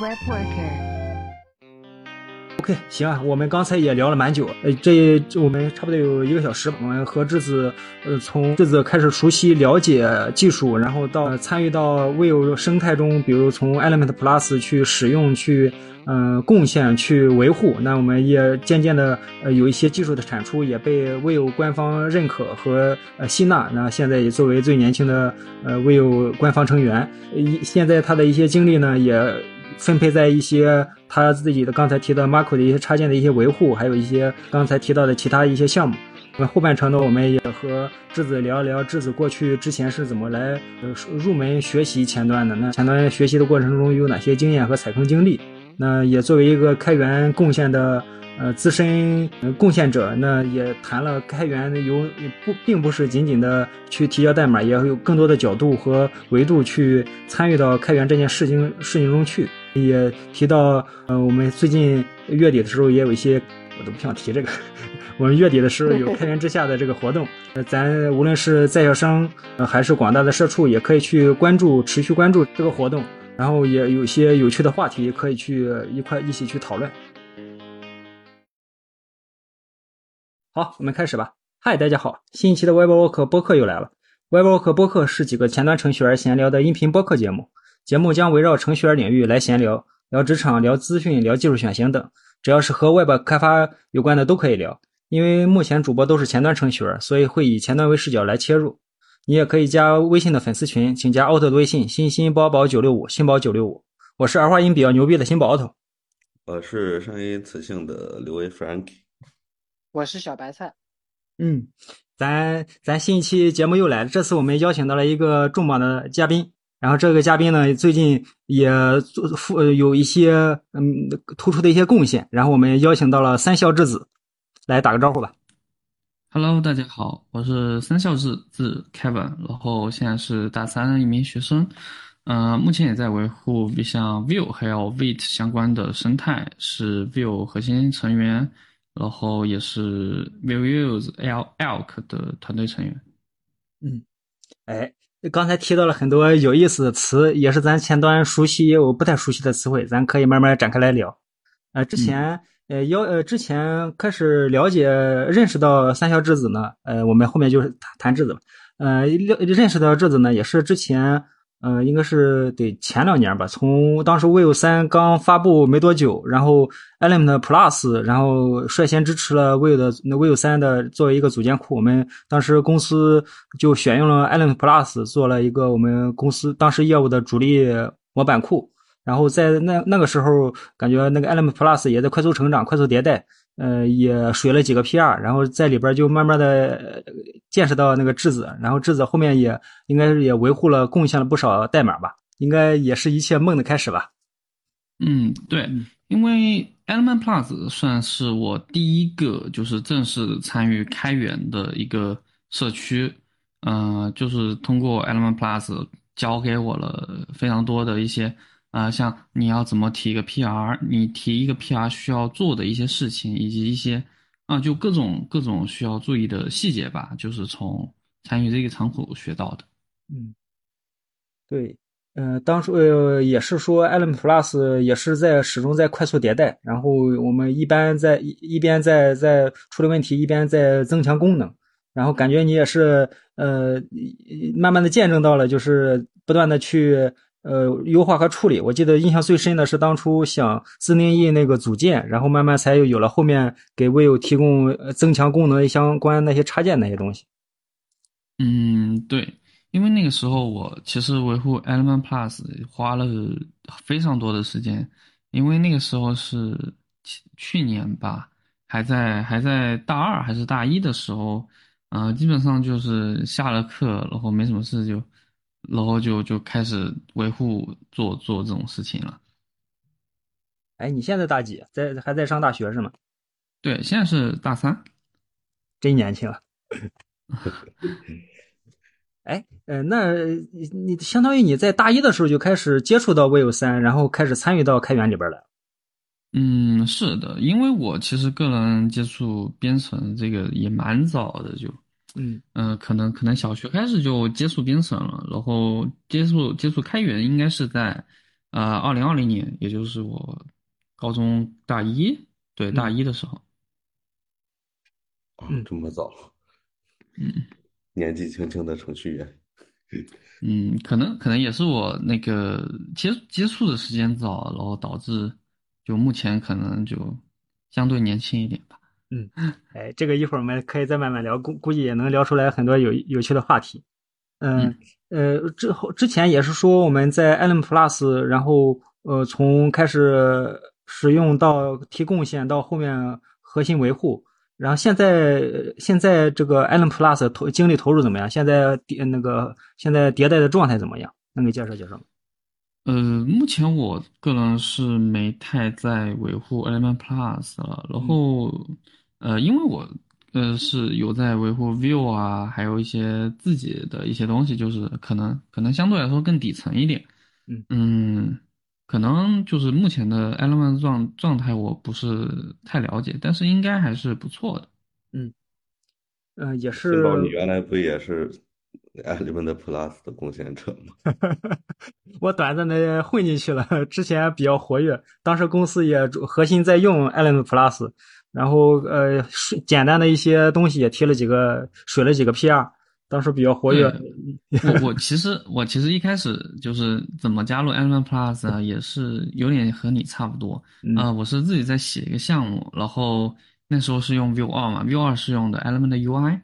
Web Worker。OK，行啊，我们刚才也聊了蛮久，呃，这我们差不多有一个小时。我们和质子，呃，从质子开始熟悉、了解技术，然后到、参与到 Will 生态中，比如从 Element Plus 去使用、去呃贡献、去维护。那我们也渐渐的呃有一些技术的产出，也被 Will 官方认可和呃吸纳。那现在也作为最年轻的呃 Will 官方成员，一现在他的一些经历呢也。分配在一些他自己的刚才提到 m a c o 的一些插件的一些维护，还有一些刚才提到的其他一些项目。那后半程呢，我们也和质子聊一聊质子过去之前是怎么来呃入门学习前端的。那前端学习的过程中有哪些经验和踩坑经历？那也作为一个开源贡献的呃资深贡献者，那也谈了开源有不并不是仅仅的去提交代码，也有更多的角度和维度去参与到开源这件事情事情中去。也提到，呃，我们最近月底的时候也有一些，我都不想提这个。我们月底的时候有开源之下的这个活动，呃，咱无论是在校生，呃，还是广大的社畜，也可以去关注，持续关注这个活动，然后也有些有趣的话题可以去一块一起去讨论。好，我们开始吧。嗨，大家好，新一期的 WebWork 播客又来了。WebWork 播客是几个前端程序员闲聊的音频播客节目。节目将围绕程序员领域来闲聊，聊职场、聊资讯、聊技术选型等，只要是和 Web 开发有关的都可以聊。因为目前主播都是前端程序员，所以会以前端为视角来切入。你也可以加微信的粉丝群，请加奥特的微信：新新包宝九六五，新宝九六五。我是儿化音比较牛逼的新宝奥特。我是声音磁性的刘威 Frankie。我是小白菜。嗯，咱咱新一期节目又来了，这次我们邀请到了一个重磅的嘉宾。然后这个嘉宾呢，最近也做付有一些嗯突出的一些贡献。然后我们邀请到了三校之子，来打个招呼吧。Hello，大家好，我是三校之子 Kevin，然后现在是大三的一名学生，嗯、呃，目前也在维护像 Vue 还有 Vite 相关的生态，是 Vue 核心成员，然后也是 Vueuse Elk 的团队成员。嗯，哎。刚才提到了很多有意思的词，也是咱前端熟悉也有不太熟悉的词汇，咱可以慢慢展开来聊。呃，之前、嗯、呃要呃之前开始了解认识到三校质子呢，呃，我们后面就是谈谈质子了。呃，认识到质子呢，也是之前呃应该是得前两年吧，从当时 Vue 三刚发布没多久，然后 Element Plus 然后率先支持了 Vue 的那 Vue 三的作为一个组件库，我们当时公司就选用了 Element Plus 做了一个我们公司当时业务的主力模板库。然后在那那个时候，感觉那个 Element Plus 也在快速成长、快速迭代，呃，也水了几个 PR，然后在里边就慢慢的见识到那个质子，然后质子后面也应该是也维护了、贡献了不少代码吧，应该也是一切梦的开始吧。嗯，对，因为 Element Plus 算是我第一个就是正式参与开源的一个社区，呃，就是通过 Element Plus 教给我了非常多的一些。啊、像你要怎么提一个 PR，你提一个 PR 需要做的一些事情，以及一些啊、就各种各种需要注意的细节吧，就是从参与这个场所学到的。嗯，对，呃，当初呃也是说 Element Plus 也是在始终在快速迭代，然后我们一般在一一边在在处理问题，一边在增强功能，然后感觉你也是呃慢慢的见证到了，就是不断的去。呃，优化和处理，我记得印象最深的是当初想自定义那个组件，然后慢慢才又有了后面给 Vue 提供增强功能相关那些插件那些东西。嗯，对，因为那个时候我其实维护 Element Plus 花了非常多的时间，因为那个时候是去年吧，还在还在大二还是大一的时候，呃，基本上就是下了课，然后没什么事就。然后就就开始维护做做这种事情了。哎，你现在大几？在还在上大学是吗？对，现在是大三，真年轻。哎，呃，那你相当于你在大一的时候就开始接触到三，然后开始参与到开源里边来。嗯，是的，因为我其实个人接触编程这个也蛮早的，就。嗯嗯、呃，可能可能小学开始就接触编程了，然后接触接触开源应该是在呃，二零二零年，也就是我高中大一，对，大一的时候。嗯，这么早。嗯，年纪轻轻的程序员。嗯，可能可能也是我那个接接触的时间早，然后导致就目前可能就相对年轻一点吧。嗯，哎，这个一会儿我们可以再慢慢聊，估估计也能聊出来很多有有趣的话题。嗯，呃，之后之前也是说我们在 Element Plus，然后呃从开始使用到提贡献到后面核心维护。然后现在现在这个 Allen Plus 投精力投入怎么样？现在迭那个现在迭代的状态怎么样？能给介绍介绍吗？呃，目前我个人是没太在维护 Element Plus 了。然后呃，因为我呃是有在维护 View 啊，还有一些自己的一些东西，就是可能可能相对来说更底层一点。嗯嗯。可能就是目前的 Element 状状态我不是太了解，但是应该还是不错的。嗯，呃，也是。你原来不也是 Element Plus 的贡献者吗？我短暂的混进去了，之前比较活跃，当时公司也核心在用 Element Plus，然后呃，简单的一些东西也贴了几个，水了几个 PR。当时比较活跃。我我其实我其实一开始就是怎么加入 Element Plus 啊，也是有点和你差不多啊。我是自己在写一个项目，然后那时候是用 Vue 二嘛，Vue 二是用的 Element UI，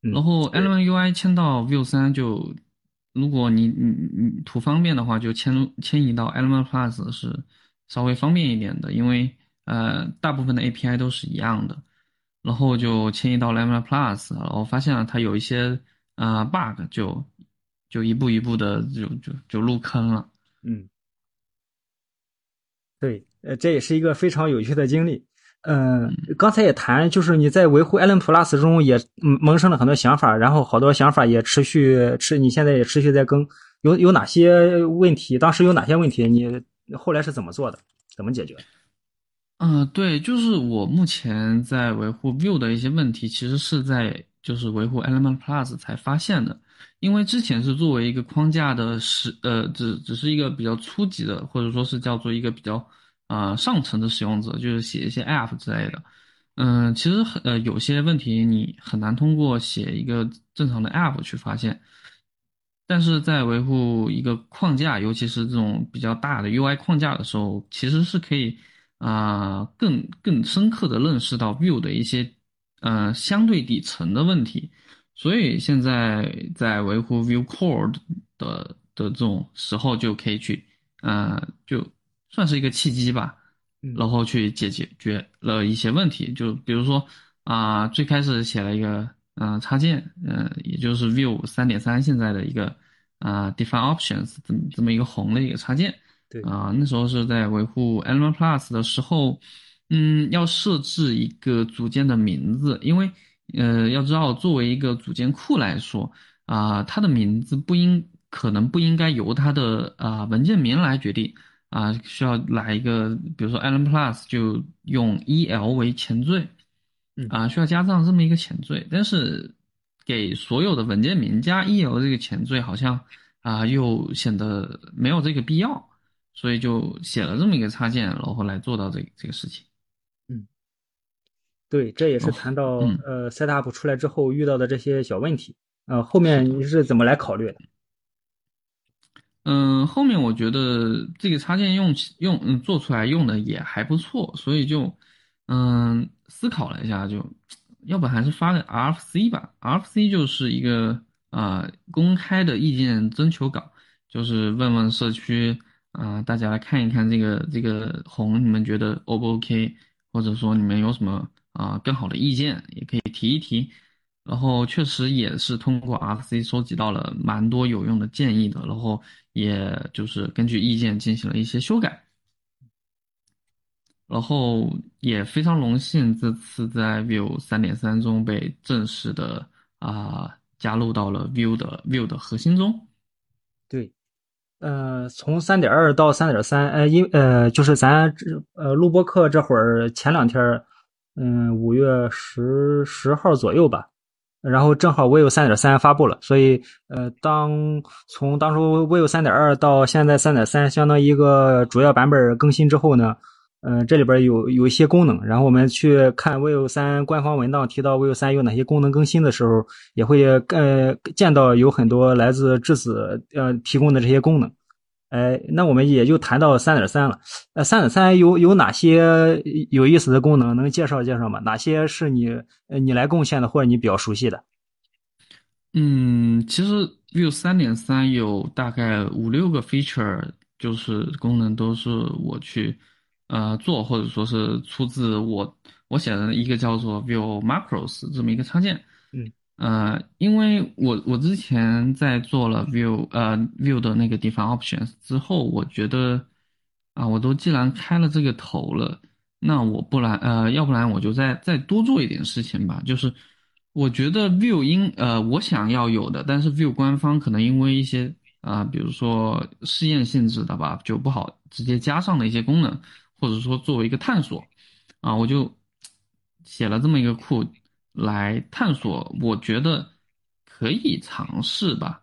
然后 Element UI 迁到 Vue 三就，如果你你你图方便的话，就迁迁移到 Element Plus 是稍微方便一点的，因为呃大部分的 API 都是一样的，然后就迁移到 Element Plus，然后发现了它有一些。啊，bug 就就一步一步的就就就入坑了。嗯，对，呃，这也是一个非常有趣的经历。嗯，刚才也谈，就是你在维护 Allen Plus 中也萌生了很多想法，然后好多想法也持续持，你现在也持续在更。有有哪些问题？当时有哪些问题？你后来是怎么做的？怎么解决？嗯，对，就是我目前在维护 Vue 的一些问题，其实是在。就是维护 Element Plus 才发现的，因为之前是作为一个框架的使，呃，只只是一个比较初级的，或者说是叫做一个比较啊上层的使用者，就是写一些 App 之类的。嗯，其实很呃有些问题你很难通过写一个正常的 App 去发现，但是在维护一个框架，尤其是这种比较大的 UI 框架的时候，其实是可以啊更更深刻的认识到 Vue 的一些。呃，相对底层的问题，所以现在在维护 Vue Core 的的这种时候，就可以去，呃，就算是一个契机吧，然后去解决决了一些问题，就比如说啊，最开始写了一个嗯插件，嗯，也就是 Vue 三点三现在的一个啊 Define Options 这么这么一个红的一个插件，对啊，那时候是在维护 Element Plus 的时候。嗯，要设置一个组件的名字，因为呃，要知道作为一个组件库来说啊，它的名字不应可能不应该由它的啊文件名来决定啊，需要来一个，比如说 Element Plus 就用 el 为前缀，啊，需要加上这么一个前缀，但是给所有的文件名加 el 这个前缀好像啊又显得没有这个必要，所以就写了这么一个插件，然后来做到这这个事情。嗯对，这也是谈到呃，setup 出来之后遇到的这些小问题。呃，后面你是怎么来考虑的？嗯，后面我觉得这个插件用起用嗯做出来用的也还不错，所以就嗯思考了一下，就要不还是发个 RFC 吧。RFC 就是一个啊公开的意见征求稿，就是问问社区啊大家来看一看这个这个红，你们觉得 O 不 OK？或者说你们有什么？啊，更好的意见也可以提一提，然后确实也是通过 RC 收集到了蛮多有用的建议的，然后也就是根据意见进行了一些修改，然后也非常荣幸这次在 Vue 三点三中被正式的啊加入到了 View 的 View 的核心中。对，呃，从三点二到三点三，呃，因呃就是咱这呃录播课这会儿前两天。嗯，五月十十号左右吧，然后正好 Vue 三点三发布了，所以呃，当从当初 Vivo 三点二到现在三点三，相当于一个主要版本更新之后呢，嗯、这里边有有一些功能，然后我们去看 Vue 三官方文档提到 Vue 三有哪些功能更新的时候，也会呃见到有很多来自质子呃提供的这些功能。哎，那我们也就谈到三点三了。呃，三点三有有哪些有意思的功能？能介绍介绍吗？哪些是你呃你来贡献的，或者你比较熟悉的？嗯，其实 Vue 三点三有大概五六个 feature，就是功能都是我去呃做，或者说是出自我我写的一个叫做 View Macros 这么一个插件。嗯。呃，因为我我之前在做了 View 呃 View 的那个 define options 之后，我觉得啊，我都既然开了这个头了，那我不然呃，要不然我就再再多做一点事情吧。就是我觉得 Vue 应呃我想要有的，但是 Vue 官方可能因为一些啊、比如说试验性质的吧，就不好直接加上的一些功能，或者说作为一个探索啊，我就写了这么一个库。来探索，我觉得可以尝试吧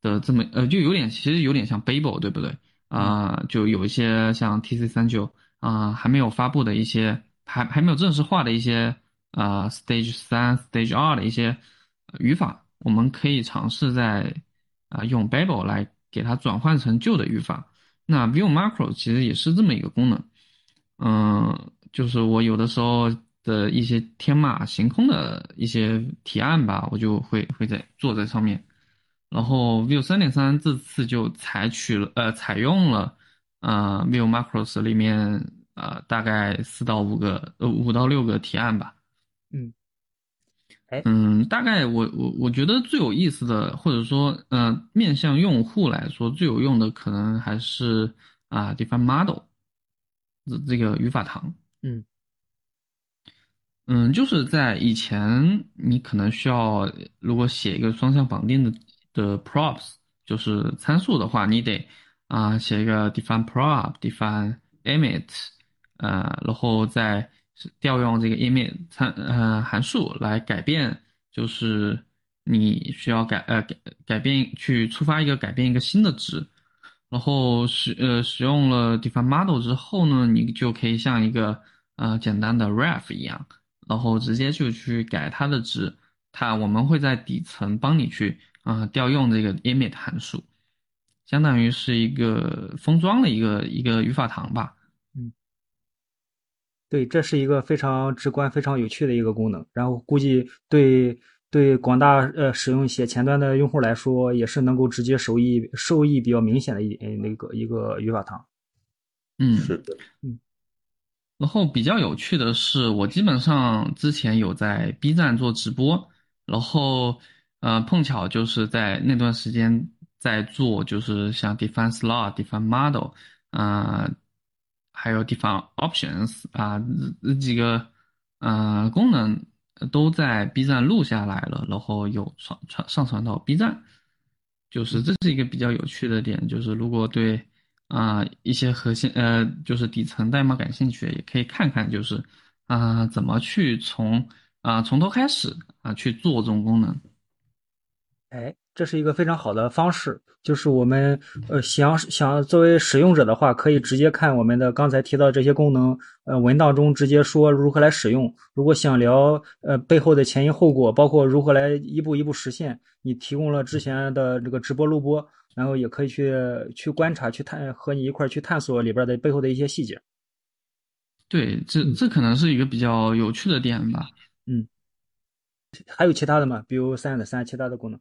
的这么呃，就有点其实有点像 Babel 对不对啊、就有一些像 TC 三九啊还没有发布的一些还还没有正式化的一些啊、Stage 三 Stage 二的一些语法，我们可以尝试在啊、用 Babel 来给它转换成旧的语法。那 View Macro 其实也是这么一个功能，嗯，就是我有的时候。的一些天马行空的一些提案吧，我就会会在做在上面。然后 Vue 三点三这次就采取了呃采用了呃 Vue Macros 里面呃大概四到五个呃五到六个提案吧。嗯，哎，嗯，大概我我我觉得最有意思的，或者说呃面向用户来说最有用的，可能还是啊、define model 这这个语法堂。嗯。嗯，就是在以前，你可能需要，如果写一个双向绑定的的 props，就是参数的话，你得啊、写一个 define prop define emit，呃，然后再调用这个 emit 参呃函数来改变，就是你需要改呃改改变去触发一个改变一个新的值，然后使呃使用了 define model 之后呢，你就可以像一个呃简单的 ref 一样。然后直接就去改它的值，它我们会在底层帮你去啊、调用这个 emit 函数，相当于是一个封装的一个一个语法糖吧。嗯，对，这是一个非常直观、非常有趣的一个功能。然后估计对对广大呃使用写前端的用户来说，也是能够直接受益受益比较明显的一那个一个语法堂。嗯，是的，嗯。然后比较有趣的是，我基本上之前有在 B 站做直播，然后呃碰巧就是在那段时间在做，就是像 define slot、define model 啊、呃，还有 define options 啊、这几个呃功能都在 B 站录下来了，然后有传传上传到 B 站，就是这是一个比较有趣的点，就是如果对。啊、一些核心呃，就是底层代码感兴趣，也可以看看，就是啊、怎么去从啊、从头开始啊、去做这种功能。哎，这是一个非常好的方式，就是我们呃想想作为使用者的话，可以直接看我们的刚才提到这些功能，呃文档中直接说如何来使用。如果想聊呃背后的前因后果，包括如何来一步一步实现，你提供了之前的这个直播录播。然后也可以去去观察、去探和你一块儿去探索里边的背后的一些细节。对，这这可能是一个比较有趣的点吧。嗯，还有其他的吗？比如三点三其他的功能？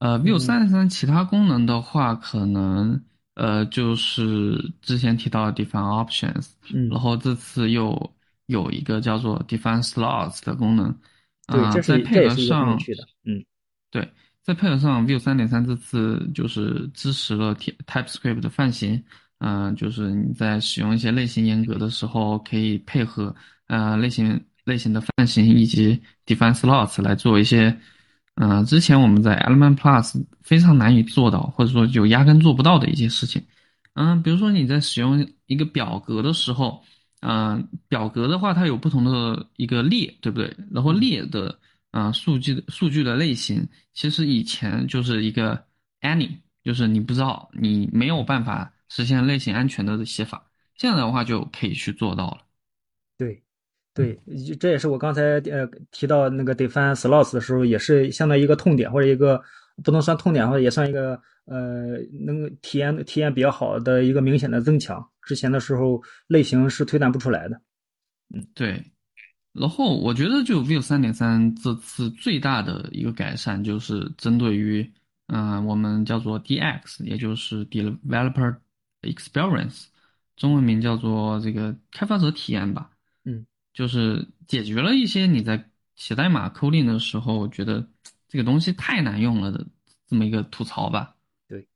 呃点三其他功能的话，可能呃就是之前提到的 define options，嗯，然后这次又有一个叫做 define slots 的功能。啊，再配合上。嗯，对。再配合上点三这次就是支持了 TypeScript 的泛型，嗯、呃，就是你在使用一些类型严格的时候，可以配合呃类型类型的泛型以及 define slots 来做一些，嗯、呃，之前我们在 Element Plus 非常难以做到，或者说就压根做不到的一些事情。嗯、比如说你在使用一个表格的时候，嗯、表格的话它有不同的一个列，对不对？然后列的。啊、数据的数据的类型，其实以前就是一个 any，就是你不知道，你没有办法实现类型安全的写法。现在的话就可以去做到了。对，对，这也是我刚才呃提到那个 define slots 的时候，也是相当于一个痛点或者一个不能算痛点，或者也算一个呃能体验体验比较好的一个明显的增强。之前的时候类型是推断不出来的。嗯对，然后我觉得就 v i e 三点三这次最大的一个改善就是针对于嗯、我们叫做 DX，也就是 Developer Experience，中文名叫做这个开发者体验吧。就是解决了一些你在写代码 coding 的时候觉得这个东西太难用了的这么一个吐槽吧。对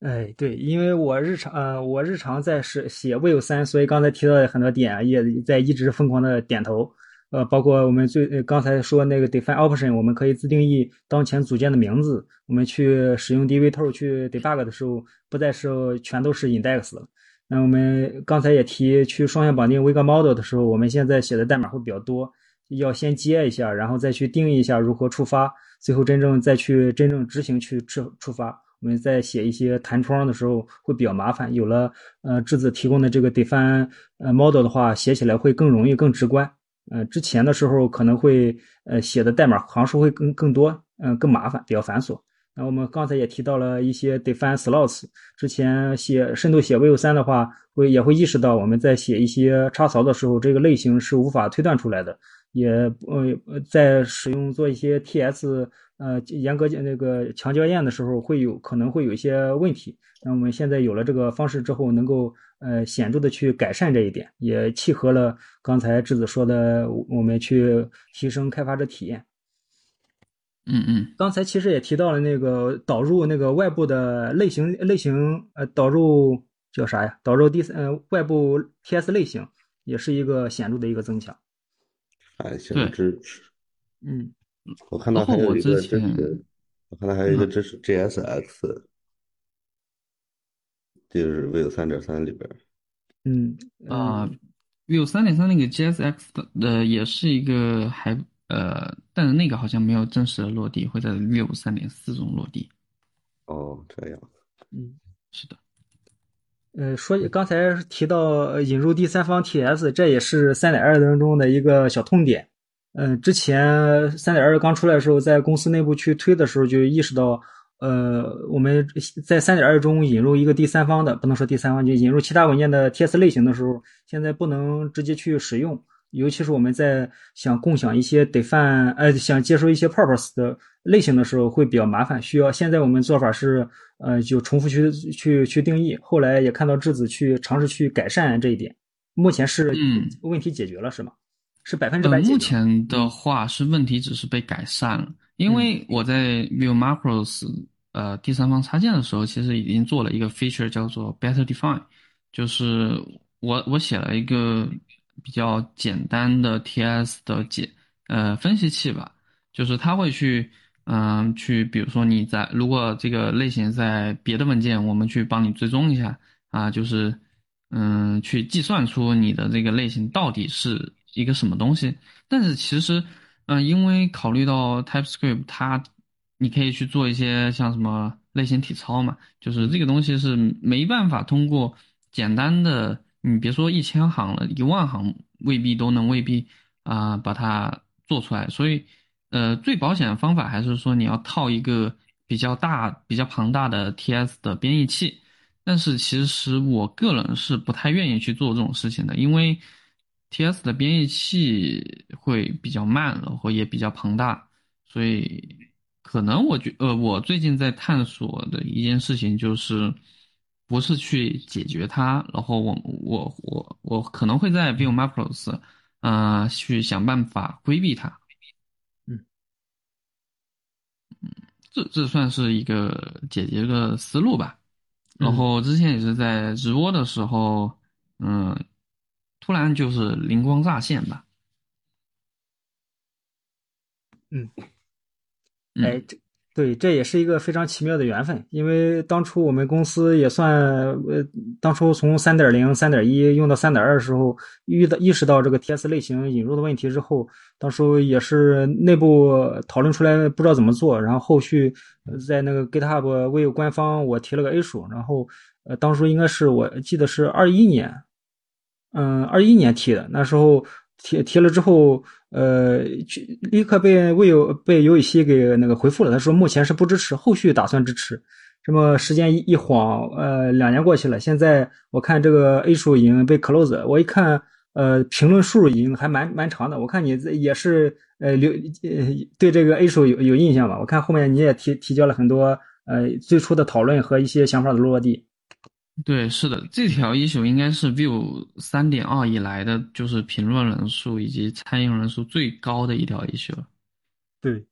哎，对，因为我日常呃，我日常在是写 Vue 三，所以刚才提到的很多点也在一直疯狂的点头。呃，包括我们最刚才说那个 define option，我们可以自定义当前组件的名字。我们去使用 dvtol 去 debug 的时候，不再是全都是 index 了。那我们刚才也提去双向绑定 Vega model 的时候，我们现在写的代码会比较多，要先接一下，然后再去定义一下如何触发，最后真正再去真正执行去触触发。我们在写一些弹窗的时候会比较麻烦，有了呃质子提供的这个 define 呃 model 的话，写起来会更容易、更直观。呃，之前的时候可能会呃写的代码行数会更更多，嗯、更麻烦，比较繁琐。那我们刚才也提到了一些 define slots，之前写深度写 Vue 三的话，会也会意识到我们在写一些插槽的时候，这个类型是无法推断出来的，也呃在使用做一些 TS 呃严格那个强校验的时候，会有可能会有一些问题。那我们现在有了这个方式之后，能够呃显著的去改善这一点，也契合了刚才智子说的，我们去提升开发者体验。嗯嗯，刚才其实也提到了那个导入那个外部的类型类型呃导入叫啥呀？导入第三呃外部 TS 类型也是一个显著的一个增强。反向对支持。嗯我看到后有一个之前支持，我看到还有一个嗯支持 GSX，就是 Vue 三点三里边。嗯啊、嗯 Vue 三点三那个 GSX 的呃也是一个还呃，但是那个好像没有正式的落地，会在 Vue 三点四中落地。哦，这样。嗯是的，呃，说刚才提到呃引入第三方 TS，这也是三点二当中的一个小痛点。嗯、之前三点二刚出来的时候，在公司内部去推的时候，就意识到，呃，我们在三点二中引入一个第三方的，不能说第三方，就引入其他文件的 TS 类型的时候，现在不能直接去使用。尤其是我们在想共享一些 define，呃，想接收一些 purpose 的类型的时候，会比较麻烦。需要现在我们做法是，呃，就重复去去去定义。后来也看到质子去尝试去改善这一点，目前是嗯问题解决了是吗？是百分之百。目前的话是问题只是被改善了，因为我在 Vue Macros 呃第三方插件的时候，其实已经做了一个 feature 叫做 Better Define，就是我我写了一个比较简单的 TS 的解呃分析器吧，就是它会去嗯、去比如说你在如果这个类型在别的文件，我们去帮你追踪一下啊，就是嗯去计算出你的这个类型到底是一个什么东西。但是其实嗯、因为考虑到 TypeScript 它你可以去做一些像什么类型体操嘛，就是这个东西是没办法通过简单的，你别说一千行了，一万行未必都能未必啊、把它做出来。所以，呃，最保险的方法还是说你要套一个比较大、比较庞大的 TS 的编译器。但是其实我个人是不太愿意去做这种事情的，因为 TS 的编译器会比较慢，然后也比较庞大，所以可能我觉呃，我最近在探索的一件事情就是，不是去解决它，然后我我我我可能会在 Vue Macros 啊、呃去想办法规避它。嗯嗯，这这算是一个解决的思路吧。然嗯后之前也是在直播的时候，嗯，突然就是灵光乍现吧。嗯，嗯哎，这对，这也是一个非常奇妙的缘分，因为当初我们公司也算，呃，当初从三点零、三点一用到三点二的时候，遇到意识到这个 TS 类型引入的问题之后，当初也是内部讨论出来不知道怎么做，然后后续在那个 GitHub 为官方我提了个 A 数，然后呃，当初应该是我记得是二一年，嗯，二一年提的，那时候。提提了之后，呃，立刻被魏有被尤雨溪给那个回复了。他说目前是不支持，后续打算支持。这么时间一一晃，呃，两年过去了，现在我看这个 A 数已经被 close。我一看，呃，评论数已经还蛮蛮长的。我看你也是呃留呃对这个 A 数有有印象吧？我看后面你也提提交了很多呃最初的讨论和一些想法的落地。对，是的，这条 issue 应该是 Vue 三点二以来的，就是评论人数以及参与人数最高的一条 issue。对，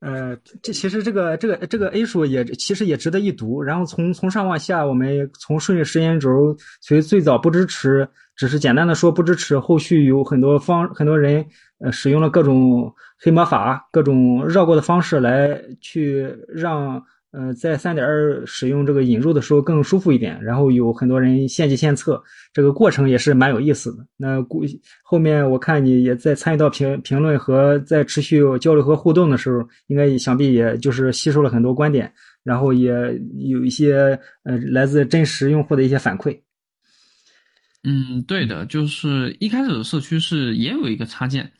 呃，这其实这个这个这个 A 数也其实也值得一读。然后从从上往下，我们从顺着时间轴，从最早不支持，只是简单的说不支持，后续有很多方很多人呃使用了各种黑魔法、各种绕过的方式来去让。呃，在三点二使用这个引入的时候更舒服一点，然后有很多人献计献策，这个过程也是蛮有意思的。那估后面我看你也在参与到评评论和在持续交流和互动的时候，应该想必也就是吸收了很多观点，然后也有一些呃来自真实用户的一些反馈。嗯，对的，就是一开始社区是也有一个插件，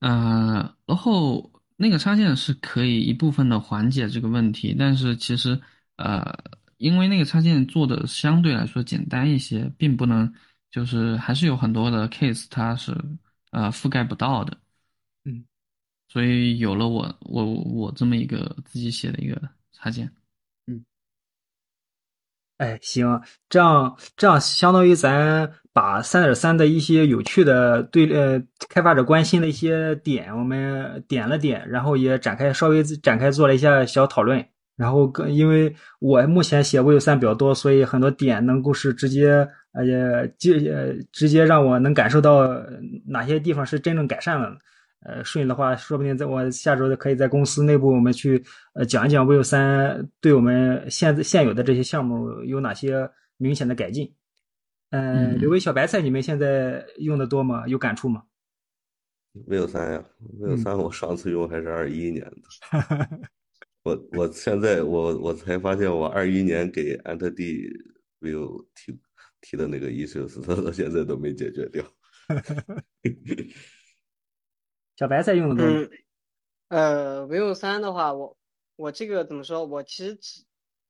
呃，然后。那个插件是可以一部分的缓解这个问题，但是其实，呃，因为那个插件做的相对来说简单一些，并不能，就是还是有很多的 case 它是呃覆盖不到的，嗯，所以有了我我我这么一个自己写的一个插件。哎，行，这样这样相当于咱把三点三的一些有趣的对呃开发者关心的一些点，我们点了点，然后也展开稍微展开做了一下小讨论。然后更因为我目前写 Vue 三比较多，所以很多点能够是直接呃直呃直接让我能感受到哪些地方是真正改善了。呃，顺利的话，说不定在我下周可以在公司内部，我们去呃讲一讲 Vivo 三对我们现在现有的这些项目有哪些明显的改进。嗯，刘威小白菜，你们现在用的多吗？有感触吗？vivo 三呀，vivo 三我上次用还是二一年的。我我现在我我才发现，我二一年给 Entity Vue 提提的那个 issues，他 到现在都没解决掉。小白菜用的多。嗯，呃，vivo 三的话，我我这个怎么说？我其实只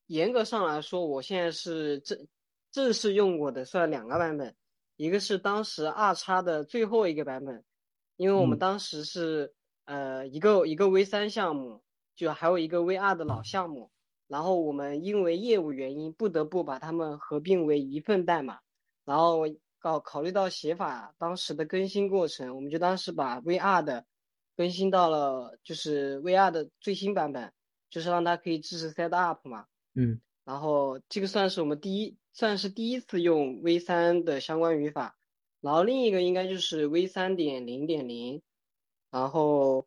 严格上来说，我现在是正正式用过的，算两个版本，一个是当时二叉的最后一个版本，因为我们当时是呃一个一个 V 三项目，就还有一个 V 二的老项目，然后我们因为业务原因不得不把它们合并为一份代码，然后。考考虑到写法当时的更新过程，我们就当时把 VR 的更新到了，就是 VR 的最新版本，就是让它可以支持 set up 嘛。嗯。然后这个算是我们第一，算是第一次用 V 三的相关语法。然后另一个应该就是 V 三点零点零，然后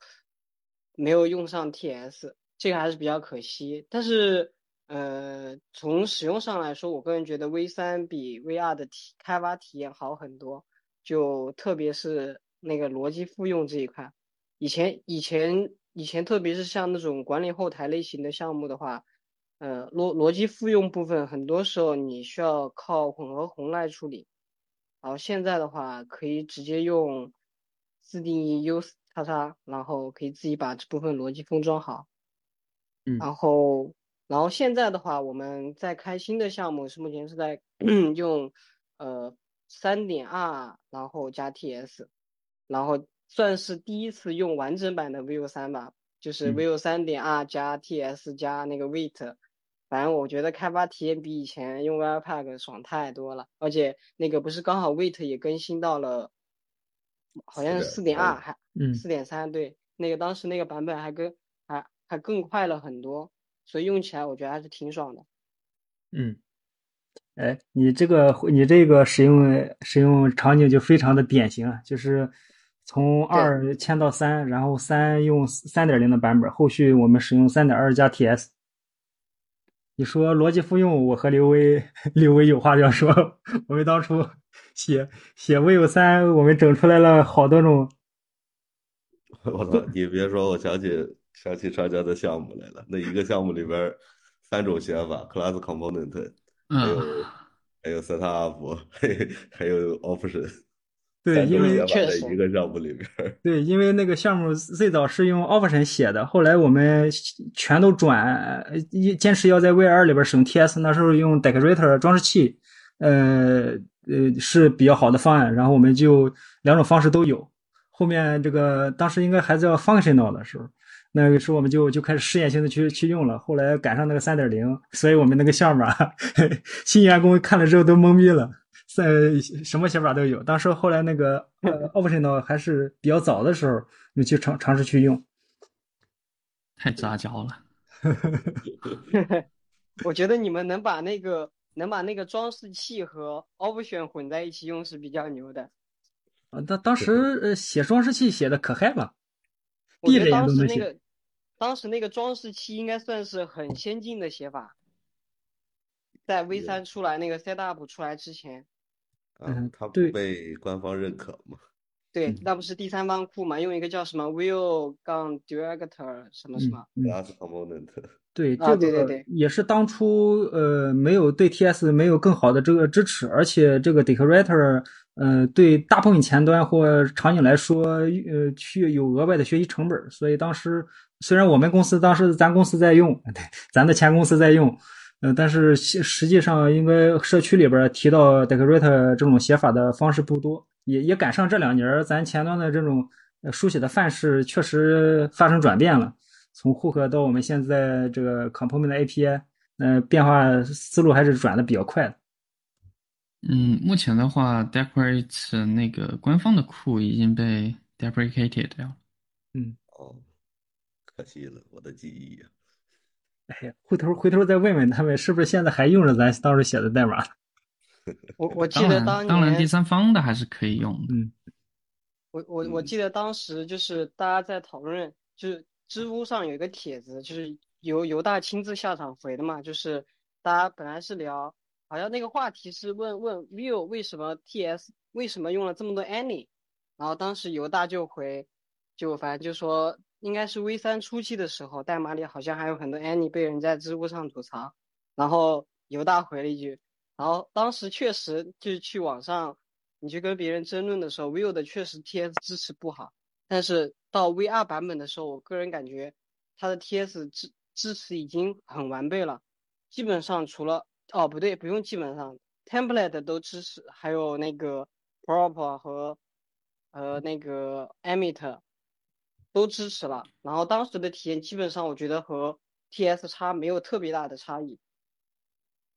没有用上 TS，这个还是比较可惜。但是。呃，从使用上来说，我个人觉得 V 三比 V 二的体开发体验好很多，就特别是那个逻辑复用这一块。以前以前以前，特别是像那种管理后台类型的项目的话，呃，逻逻辑复用部分很多时候你需要靠混合红来处理。然后现在的话，可以直接用自定义 U 叉叉，然后可以自己把这部分逻辑封装好。嗯，然后。然后现在的话，我们在开新的项目是目前是在 用呃三点二，然后加 TS，然后算是第一次用完整版的 Vue 三吧，就是 Vue 三点二加 TS 加那个 Wait，反正我觉得开发体验比以前用 Webpack 爽太多了，而且那个不是刚好 Wait 也更新到了，好像是四点二还四点三对，那个当时那个版本还跟还还更快了很多。所以用起来我觉得还是挺爽的。嗯，哎，你这个你这个使用使用场景就非常的典型啊，就是从二迁到三，然后三用三点零的版本，后续我们使用三点二加 TS。你说逻辑复用，我和刘威 刘威有话要说。我们当初 写写 Vivo 三，我们整出来了好多种。我操！你别说，我想起想起商家的项目来了。那一个项目里边三种写法：class component，还有还有 setup，还 还有 option。对，因为确实一个项目里边。对，因为那个项目最早是用 option 写的，后来我们全都转，一坚持要在 V 二里边使用 TS，那时候用 decorator 装饰器，呃呃是比较好的方案，然后我们就两种方式都有。后面这个当时应该还叫 functional 的时候，那个时候我们就就开始试验性的去去用了。后来赶上那个三点零，所以我们那个项目啊，新员工看了之后都懵逼了。在什么写法都有。当时后来那个呃，optional 还是比较早的时候，你去尝尝试去用，太杂交了。我觉得你们能把那个能把那个装饰器和 option 混在一起用是比较牛的。啊，当当时呃写装饰器写的可嗨了，我觉得当时那个当时那个装饰器应该算是很先进的写法，在 V 三出来那个 setup 出来之前。嗯，它不被官方认可嘛？对，那不是第三方库嘛？用一个叫什么 Will 杠 Director 什么什么 Class Component。对，这个也是当初呃没有对 TS 没有更好的这个支持，而且这个 Decorator 呃对大部分前端或场景来说呃去有额外的学习成本，所以当时虽然我们公司当时咱公司在用，对，咱的前公司在用。呃，但是实际上，应该社区里边提到 decorator 这种写法的方式不多，也也赶上这两年咱前端的这种书写的范式确实发生转变了，从 hook 到我们现在这个 component API，嗯，变化思路还是转的比较快的。嗯，目前的话，decorate 那个官方的库已经被 deprecated 掉了。嗯，哦，可惜了，我的记忆呀。哎呀，回头回头再问问他们，是不是现在还用着咱当时写的代码？我我记得当年，当然第三方的还是可以用。嗯，我我我记得当时就是大家在讨论，就是知乎上有一个帖子，就是由犹大亲自下场回的嘛，就是大家本来是聊，好像那个话题是问问 view 为什么 TS 为什么用了这么多 any，然后当时犹大就回，就反正就说。应该是 V 三初期的时候，代码里好像还有很多 any 被人在知乎上吐槽，然后犹大回了一句，然后当时确实就是去网上，你去跟别人争论的时候，Vue 的确实 TS 支持不好，但是到 V 二版本的时候，我个人感觉它的 TS 支支持已经很完备了，基本上除了哦不对，不用基本上，template 都支持，还有那个 prop 和呃那个 emit。都支持了，然后当时的体验基本上我觉得和 TS 差没有特别大的差异。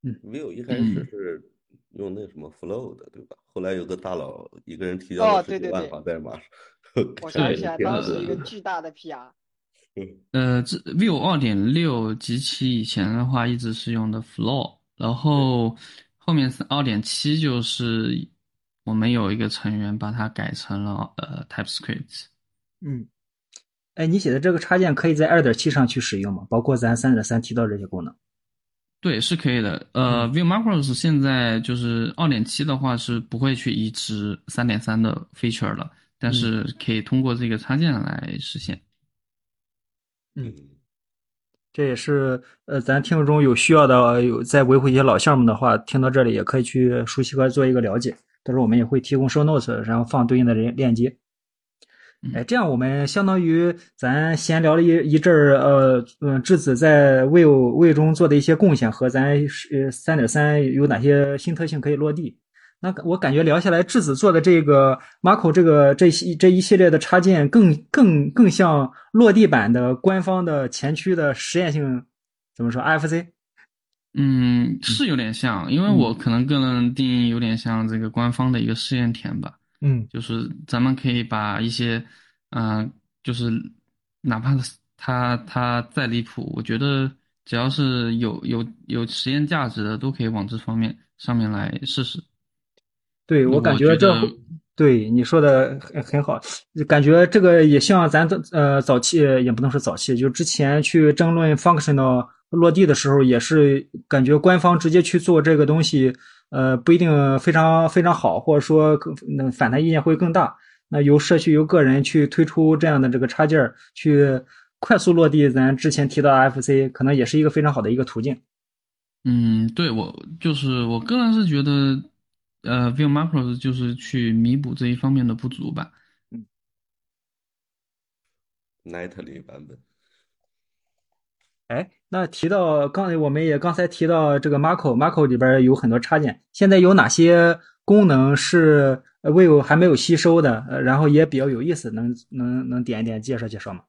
嗯，没有一开始是用那什么 Flow 的，对吧？后来有个大佬一个人提交了十几万行代码，我想起来当时一个 巨大的 PR。呃，这 Vue 二点六及其以前的话一直是用的 Flow，然后后面是二点七，就是我们有一个成员把它改成了呃 TypeScript。嗯。哎，你写的这个插件可以在二点七上去使用吗？包括咱三点三提到这些功能？对，是可以的。呃，Vue Macros 现在就是二点七的话是不会去移植三点三的 feature 了，但是可以通过这个插件来实现。嗯，这也是呃，咱听众中有需要的，有在维护一些老项目的话，听到这里也可以去熟悉和做一个了解。到时候我们也会提供 show notes，然后放对应的链链接。哎，这样我们相当于咱闲聊了一一阵儿，呃，嗯，质子在魏中做的一些贡献和咱呃三点三有哪些新特性可以落地。那我感觉聊下来，质子做的这个 Marco 这个这这一系列的插件，更更更像落地版的官方的前驱的实验性，怎么说 IFC？嗯，是有点像，因为我可能个人定义有点像这个官方的一个试验田吧。嗯，就是咱们可以把一些，嗯，就是哪怕它它再离谱，我觉得只要是有有有实验价值的，都可以往这方面上面来试试。对我感觉这对你说的很很好，感觉这个也像咱呃早期也不能说早期，就之前去争论 functional 落地的时候，也是感觉官方直接去做这个东西，呃不一定非常非常好，或者说更那反弹意见会更大。那由社区由个人去推出这样的这个插件去快速落地，咱之前提到的 FC 可能也是一个非常好的一个途径。嗯，对我就是我个人是觉得，呃，Vue Macros 就是去弥补这一方面的不足吧。嗯，Nightly 版本。哎，那提到刚才我们也刚才提到这个 Macro，Macro 里边有很多插件，现在有哪些功能是 Vivo 还没有吸收的？呃，然后也比较有意思，能能能点一点介绍介绍吗？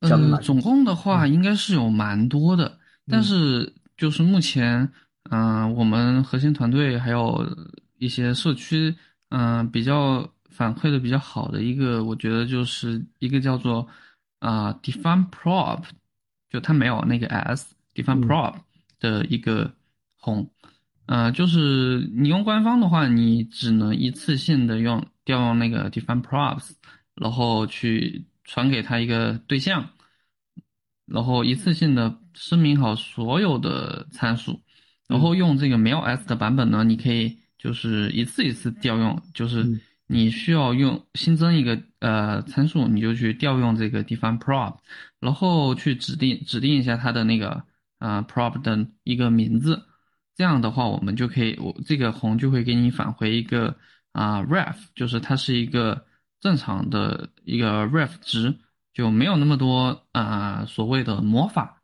嗯，总共的话应该是有蛮多的，但是。就是目前，嗯，我们核心团队还有一些社区，嗯，比较反馈的比较好的一个，我觉得就是一个叫做啊，define prop，就它没有那个 s，define prop 的一个红，呃，就是你用官方的话，你只能一次性的用调用那个 define props，然后去传给他一个对象。然后一次性的声明好所有的参数，然后用这个没有 s 的版本呢，你可以就是一次一次调用，就是你需要用新增一个呃参数，你就去调用这个 define prop，然后去指定指定一下它的那个呃 prop 的一个名字，这样的话我们就可以我这个红就会给你返回一个啊 ref，就是它是一个正常的一个 ref 值。就没有那么多啊所谓的魔法，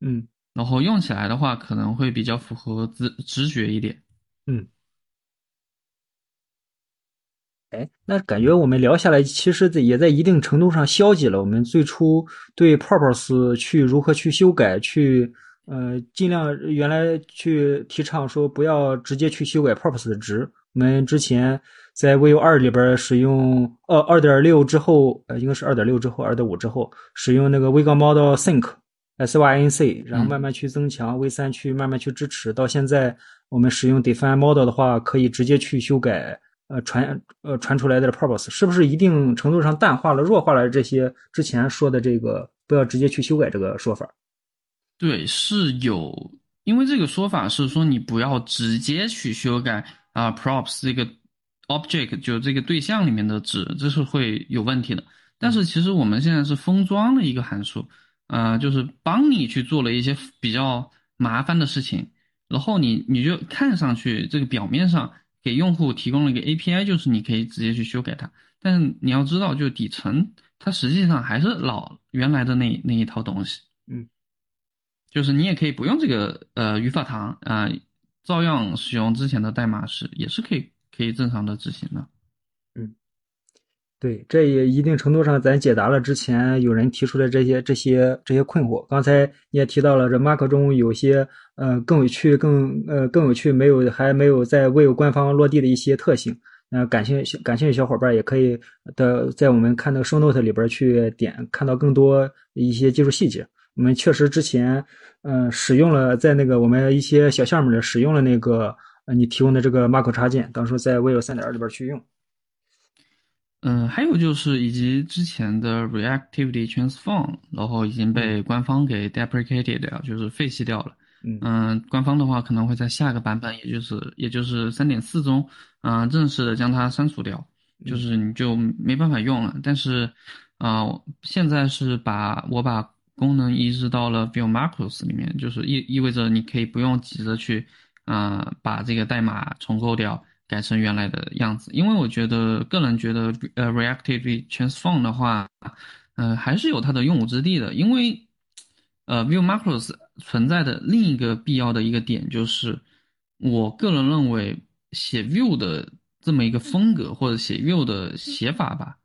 嗯，然后用起来的话可能会比较符合直直觉一点，嗯，哎，那感觉我们聊下来，其实也在一定程度上消解了我们最初对 purpose 去如何去修改，去呃尽量原来去提倡说不要直接去修改 purpose 的值，我们之前。在 Vue 二里边使用，呃，二点六之后，呃，应该是二点六之后，二点五之后使用那个 Vue Model Sync，S Y N C，然后慢慢去增强 V 三去慢慢去支持。到现在我们使用 Define Model 的话，可以直接去修改，呃，传呃传出来的 Purpose，是不是一定程度上淡化了、弱化了这些之前说的这个不要直接去修改这个说法？对，是有，因为这个说法是说你不要直接去修改啊，Props 这个。object 就这个对象里面的值，这是会有问题的。但是其实我们现在是封装了一个函数，呃，就是帮你去做了一些比较麻烦的事情，然后你你就看上去这个表面上给用户提供了一个 API，就是你可以直接去修改它。但是你要知道，就底层它实际上还是老原来的那那一套东西。嗯，就是你也可以不用这个呃语法堂啊，照样使用之前的代码是也是可以。可以正常的执行的，嗯，对，这也一定程度上咱解答了之前有人提出的这些这些这些困惑。刚才你也提到了，这 Mark 中有些呃更有趣、更呃更有趣，没有还没有在未有官方落地的一些特性。呃，感兴趣感兴趣小伙伴也可以的在我们看那个 Show Note 里边去点，看到更多一些技术细节。我们确实之前嗯使用了在那个我们一些小项目里使用了那个。呃，你提供的这个 Mark 插件，到时候在 Vue 三点二里边去用。嗯，还有就是以及之前的 Reactivity Transform，然后已经被官方给 deprecated 掉，就是废弃掉了。嗯，官方的话可能会在下个版本，也就是也就是三点四中，嗯，正式的将它删除掉，就是你就没办法用了。但是，啊，现在是把我把功能移植到了 Vue Macros 里面，就是意意味着你可以不用急着去。啊，把这个代码重构掉，改成原来的样子。因为我觉得，个人觉得，呃，Reactivity Transform 的话，呃，还是有它的用武之地的。因为，呃，view macros 存在的另一个必要的一个点就是，我个人认为写 view 的这么一个风格或者写 view 的写法吧，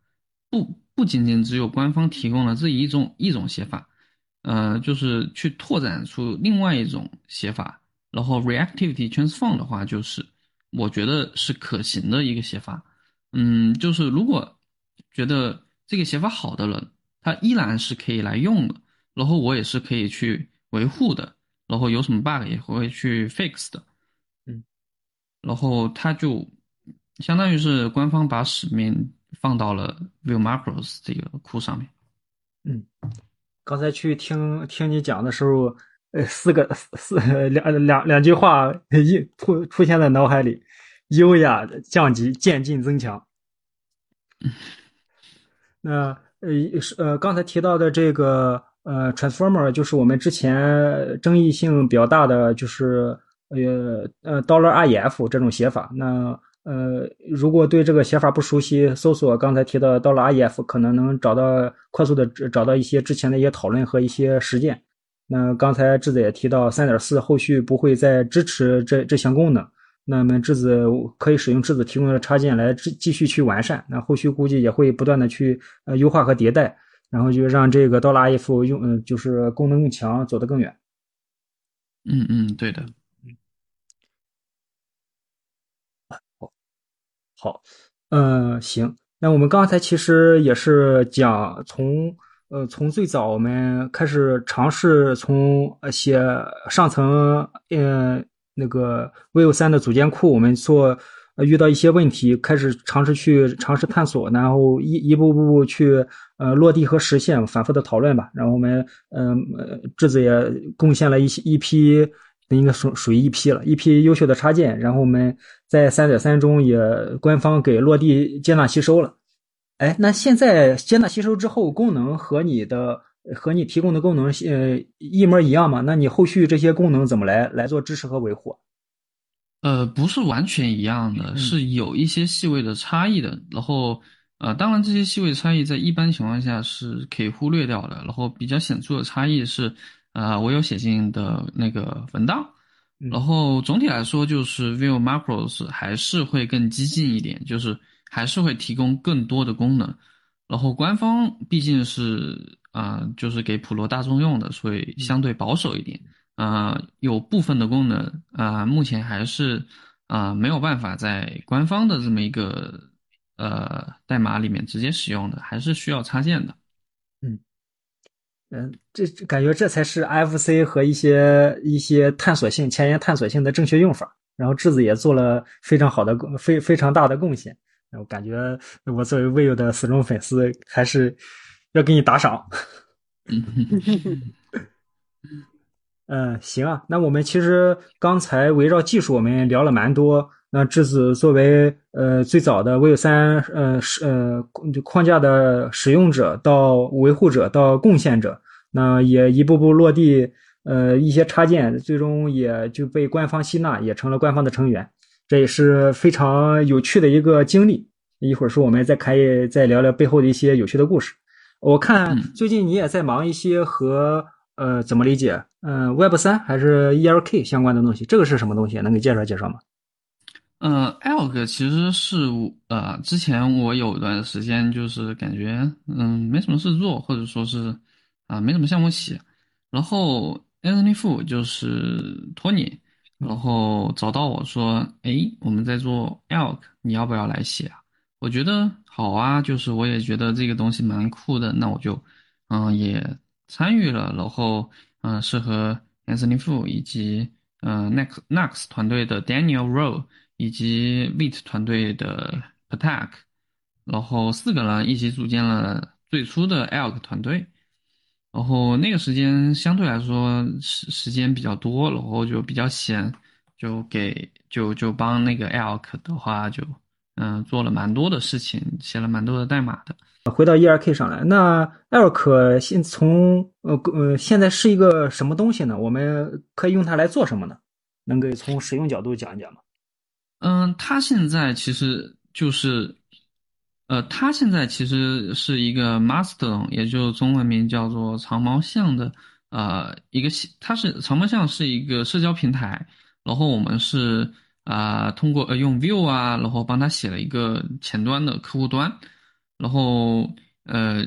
不不仅仅只有官方提供了这一种一种写法，呃，就是去拓展出另外一种写法。然后 reactivity transform 的话，就是我觉得是可行的一个写法。嗯，就是如果觉得这个写法好的人，他依然是可以来用的。然后我也是可以去维护的。然后有什么 bug 也会去 fix 的。嗯，然后他就相当于是官方把使命放到了 Vue Macros 这个库上面。嗯，刚才去听听你讲的时候，呃，四个四两两两句话一出出现在脑海里：优雅降级，渐进增强。那呃呃刚才提到的这个呃 transformer，就是我们之前争议性比较大的，就是呃呃 dollar ref 这种写法。那呃如果对这个写法不熟悉，搜索刚才提到 dollar ref，可能能找到快速的找到一些之前的一些讨论和一些实践。那刚才智子也提到，三点四后续不会再支持这这项功能。那么质子可以使用质子提供的插件来继继续去完善，那后续估计也会不断的去呃优化和迭代，然后就让这个刀拉 if 用嗯就是功能更强，走得更远。嗯嗯，对的。好，好，嗯行，那我们刚才其实也是讲从呃从最早我们开始尝试从呃写上层嗯。那个 Vue 三的组件库，我们做遇到一些问题，开始尝试去尝试探索，然后一一步步去呃落地和实现，反复的讨论吧。然后我们嗯质子也贡献了一些一批，应该属属于一批了，一批优秀的插件。然后我们在三点三中也官方给落地接纳吸收了。哎，那现在接纳吸收之后，功能和你的。和你提供的功能呃一模一样吗？那你后续这些功能怎么来来做支持和维护？呃，不是完全一样的，是有一些细微的差异的。然后呃，当然这些细微差异在一般情况下是可以忽略掉的。然后比较显著的差异是，呃，我有写进的那个文档。然后总体来说，就是 Vue Macros 还是会更激进一点，就是还是会提供更多的功能。然后官方毕竟是。啊，就是给普罗大众用的，所以相对保守一点。啊，有部分的功能啊，目前还是啊没有办法在官方的这么一个呃代码里面直接使用的，还是需要插件的。嗯嗯，这感觉这才是 IFC 和一些一些探索性前沿探索性的正确用法。然后质子也做了非常好的非非常大的贡献。我感觉我作为 Vue 的死忠粉丝还是。要给你打赏，嗯，行啊。那我们其实刚才围绕技术，我们聊了蛮多。那质子作为呃最早的 Vue 三呃是呃框架的使用者到维护者到贡献者，那也一步步落地呃一些插件，最终也就被官方吸纳，也成了官方的成员。这也是非常有趣的一个经历。一会儿说我们再可以再聊聊背后的一些有趣的故事。我看最近你也在忙一些和呃怎么理解嗯 Web 三还是 ELK 相关的东西，这个是什么东西？能给介绍介绍吗？嗯，ELK 其实是呃之前我有段时间就是感觉嗯没什么事做，或者说是啊没什么项目写，然后 Anthony Fu 就是托尼，然后找到我说，哎，我们在做 ELK，你要不要来写啊？我觉得。好啊，就是我也觉得这个东西蛮酷的，那我就，嗯，也参与了。然后，嗯，是和 Anthony Fu 以及嗯 Nex nex 团队的 Daniel Rowe 以及 Vit 团队的 Patak，然后四个人一起组建了最初的 Elk 团队。然后那个时间相对来说时时间比较多，然后就比较闲，就给就就帮那个 Elk 的话就。嗯，做了蛮多的事情，写了蛮多的代码的。回到 ERK 上来，那 Elk 现从呃呃现在是一个什么东西呢？我们可以用它来做什么呢？能给从使用角度讲一讲吗？嗯，它现在其实就是，呃，它现在其实是一个 Mastodon，也就是中文名叫做长毛象的呃一个，它是长毛象是一个社交平台，然后我们是。啊，通过呃用 Vue 啊，然后帮他写了一个前端的客户端，然后呃，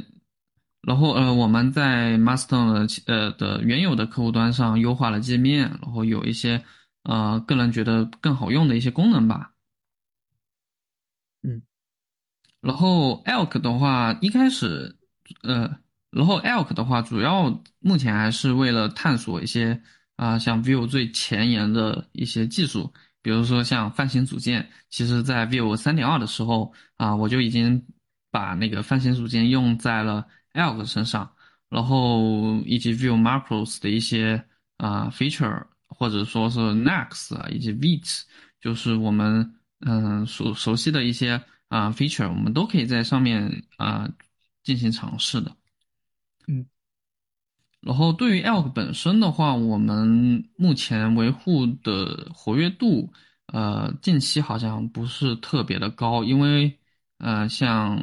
然后呃我们在 Master 呃的原有的客户端上优化了界面，然后有一些呃个人觉得更好用的一些功能吧。嗯，然后 Elk 的话一开始呃，然后 Elk 的话主要目前还是为了探索一些啊像 Vue 最前沿的一些技术。比如说像泛型组件，其实在 Vue 三点二的时候啊，我就已经把那个泛型组件用在了 Elk 身上，然后以及 Vue Macros 的一些啊 feature，或者说是 Next 啊以及 Vite，就是我们嗯熟熟悉的一些啊 feature，我们都可以在上面啊进行尝试的。嗯。然后对于 Elk 本身的话，我们目前维护的活跃度，呃，近期好像不是特别的高，因为呃，像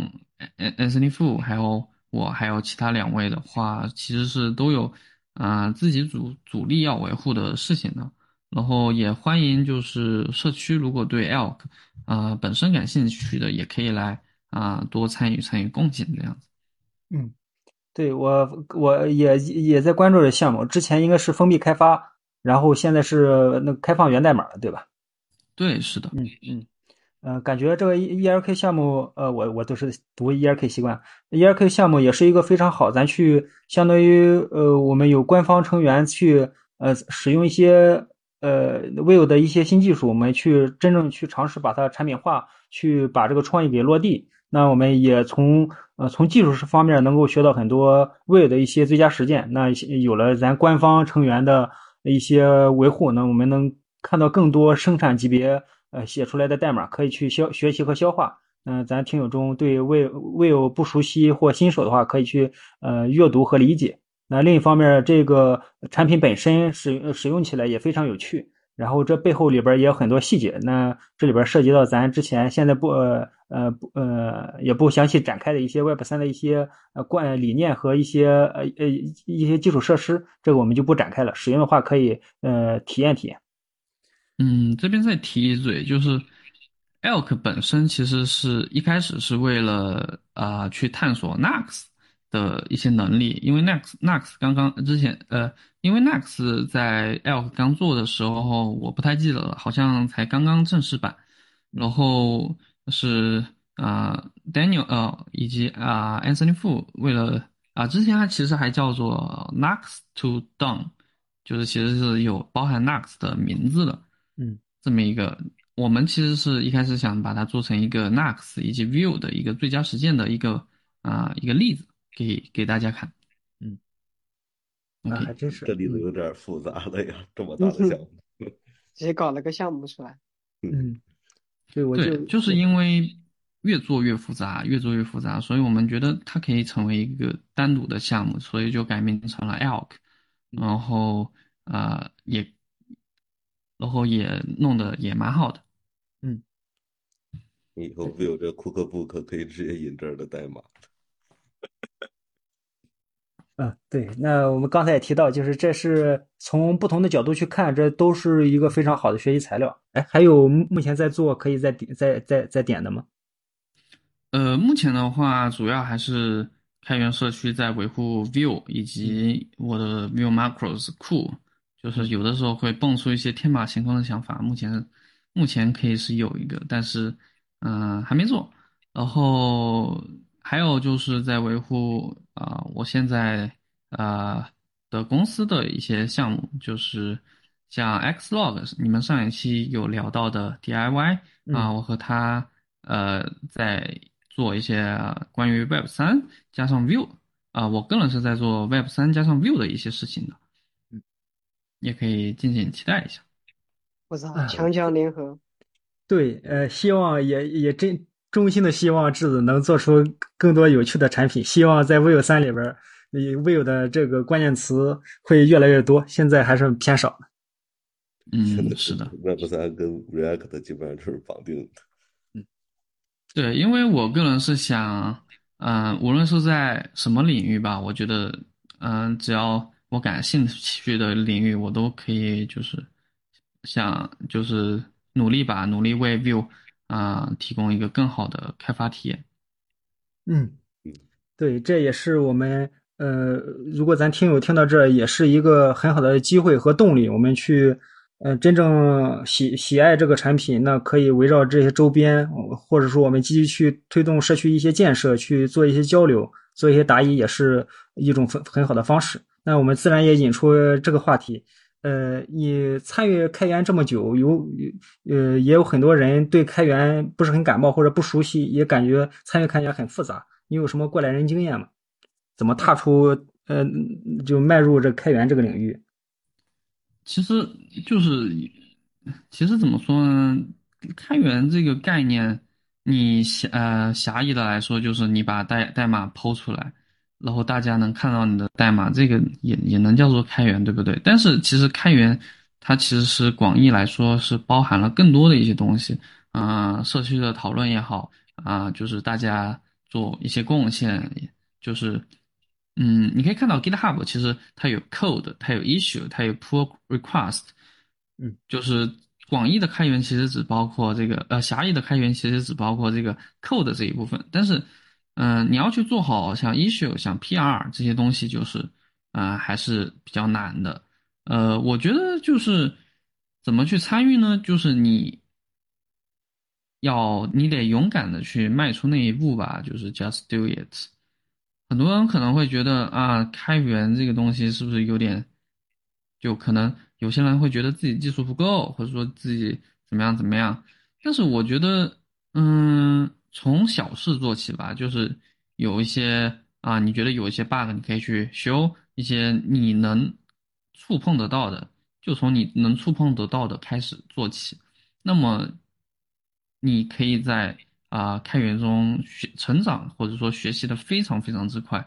Anthony Fu 还有我还有其他两位的话，其实是都有啊自己主主力要维护的事情的。然后也欢迎就是社区如果对 Elk 啊本身感兴趣的，也可以来啊多参与参与贡献这样子。嗯。对我，我也也在关注这项目。之前应该是封闭开发，然后现在是那开放源代码了，对吧？对，是的。嗯嗯，呃，感觉这个 E R K 项目，呃，我我都是读 E R K 习惯。E R K 项目也是一个非常好，咱去相当于呃，我们有官方成员去呃使用一些呃，Vivo 的一些新技术，我们去真正去尝试把它产品化，去把这个创意给落地。那我们也从呃从技术方面能够学到很多 Vivo 的一些最佳实践。那有了咱官方成员的一些维护，那我们能看到更多生产级别呃写出来的代码，可以去消学习和消化。嗯，咱听友中对 vivo vivo 不熟悉或新手的话，可以去呃阅读和理解。那另一方面，这个产品本身使使用起来也非常有趣。然后这背后里边也有很多细节，那这里边涉及到咱之前现在不呃不呃也不详细展开的一些 Web 三的一些呃观理念和一些呃呃一些基础设施，这个我们就不展开了。使用的话可以呃体验体验。嗯，这边再提一嘴，就是 Elk 本身其实是一开始是为了啊去探索 Next。的一些能力，因为 Next Next 刚刚之前呃，因为 Next 在 Elk 刚做的时候，我不太记得了，好像才刚刚正式版。然后是啊，Daniel 呃以及啊 Anthony Fu 为了啊，之前它其实还叫做 Next to Done，就是其实是有包含 Next 的名字的，嗯，这么一个，我们其实是一开始想把它做成一个 Next 以及 View 的一个最佳实践的一个啊一个例子。给给大家看，嗯，那还真是这例子有点复杂了呀，这么大的项目，直接搞了个项目出来，嗯，对，我就就是因为越做越复杂，越做越复杂，所以我们觉得它可以成为一个单独的项目，所以就改名成了 Elk，然后啊也，然后也弄得也蛮好的，嗯，以后不有这 Cookbook 可以直接引这儿的代码。嗯，对，那我们刚才也提到，就是这是从不同的角度去看，这都是一个非常好的学习材料。哎，还有目前在做可以再点、再、再、再点的吗？呃，目前的话，主要还是开源社区在维护 Vue 以及我的 Vue Macros 库，就是有的时候会蹦出一些天马行空的想法。目前目前可以是有一个，但是嗯，还没做。然后。还有就是在维护啊，我现在啊的公司的一些项目，就是像 Xlog，你们上一期有聊到的 DIY 啊，我和他呃在做一些关于 Web 三加上 View 啊，我个人是在做 Web 三加上 View 的一些事情的，嗯，也可以敬请期待一下。我操，强强联合，对，呃，希望也也真。衷心的希望智子能做出更多有趣的产品，希望在 Vue 三里边，你 Vue 的这个关键词会越来越多，现在还是偏少。嗯，是的，Web 三跟 React 基本上就是绑定的。嗯，对，因为我个人是想，嗯，无论是在什么领域吧，我觉得，嗯，只要我感兴趣的领域，我都可以，就是想，就是努力吧，努力为 Vue。啊，提供一个更好的开发体验。嗯，对，这也是我们呃，如果咱听友听到这，也是一个很好的机会和动力，我们去呃真正喜喜爱这个产品，那可以围绕这些周边，或者说我们积极去推动社区一些建设，去做一些交流，做一些答疑，也是一种很很好的方式。那我们自然也引出这个话题。呃，你参与开源这么久，有呃也有很多人对开源不是很感冒或者不熟悉，也感觉参与开源很复杂。你有什么过来人经验吗？怎么踏出呃就迈入这开源这个领域？其实就是，其实怎么说呢？开源这个概念，你狭呃狭义的来说，就是你把代代码抛出来。然后大家能看到你的代码，这个也也能叫做开源，对不对？但是其实开源它其实是广义来说是包含了更多的一些东西啊，社区的讨论也好啊，就是大家做一些贡献，就是嗯，你可以看到 GitHub 其实它有 code，它有 issue，它有 pull request，嗯，就是广义的开源其实只包括这个，呃，狭义的开源其实只包括这个 code 这一部分，但是。嗯，你要去做好像 issue、像 PR 这些东西，就是，呃，还是比较难的。呃，我觉得就是怎么去参与呢？就是你要你得勇敢的去迈出那一步吧，就是 just do it。很多人可能会觉得啊，开源这个东西是不是有点，就可能有些人会觉得自己技术不够，或者说自己怎么样怎么样。但是我觉得，嗯。从小事做起吧，就是有一些啊，你觉得有一些 bug，你可以去修一些你能触碰得到的，就从你能触碰得到的开始做起。那么，你可以在啊开源中学成长，或者说学习的非常非常之快。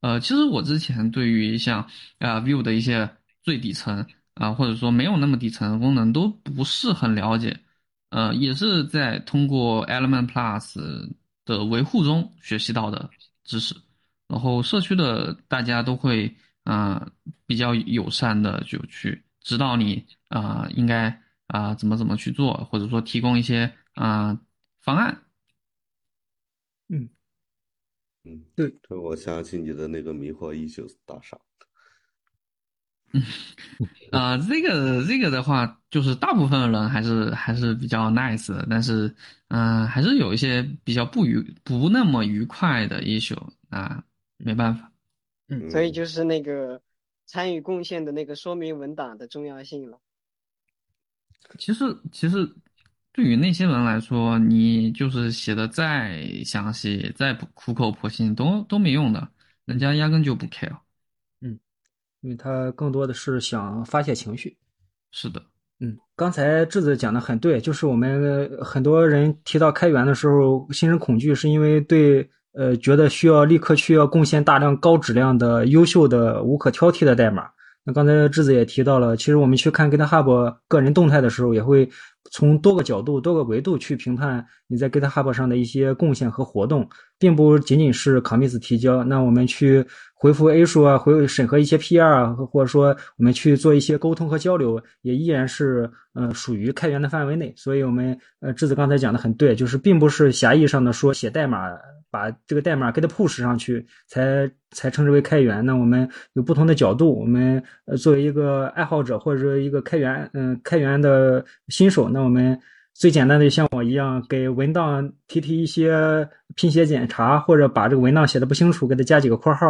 呃，其实我之前对于像啊 Vue 的一些最底层啊，或者说没有那么底层的功能都不是很了解。呃，也是在通过 Element Plus 的维护中学习到的知识，然后社区的大家都会啊比较友善的就去指导你啊应该啊怎么怎么去做，或者说提供一些啊方案。嗯嗯，对，这我想起你的那个迷惑一休大厦。嗯，啊，这个这个的话，就是大部分人还是还是比较 nice 的，但是，嗯，还是有一些比较不愉不那么愉快的 issue 啊，没办法。嗯，所以就是那个参与贡献的那个说明文档的重要性了。其实其实，对于那些人来说，你就是写的再详细、再苦口婆心，都都没用的，人家压根就不 care。因为他更多的是想发泄情绪，是的，嗯，刚才智子讲的很对，就是我们很多人提到开源的时候心生恐惧，是因为对呃觉得需要立刻需要贡献大量高质量的优秀的无可挑剔的代码。那刚才智子也提到了，其实我们去看 GitHub 个人动态的时候，也会从多个角度、多个维度去评判你在 GitHub 上的一些贡献和活动，并不仅仅是 commits 提交。那我们去。回复 A 数啊，回审核一些 PR 啊，或者说我们去做一些沟通和交流，也依然是呃属于开源的范围内。所以，我们呃智子刚才讲的很对，就是并不是狭义上的说写代码把这个代码给它 push 上去才才称之为开源。那我们有不同的角度，我们呃作为一个爱好者或者说一个开源嗯开源的新手，那我们。最简单的，像我一样给文档提提一些拼写检查，或者把这个文档写的不清楚，给它加几个括号，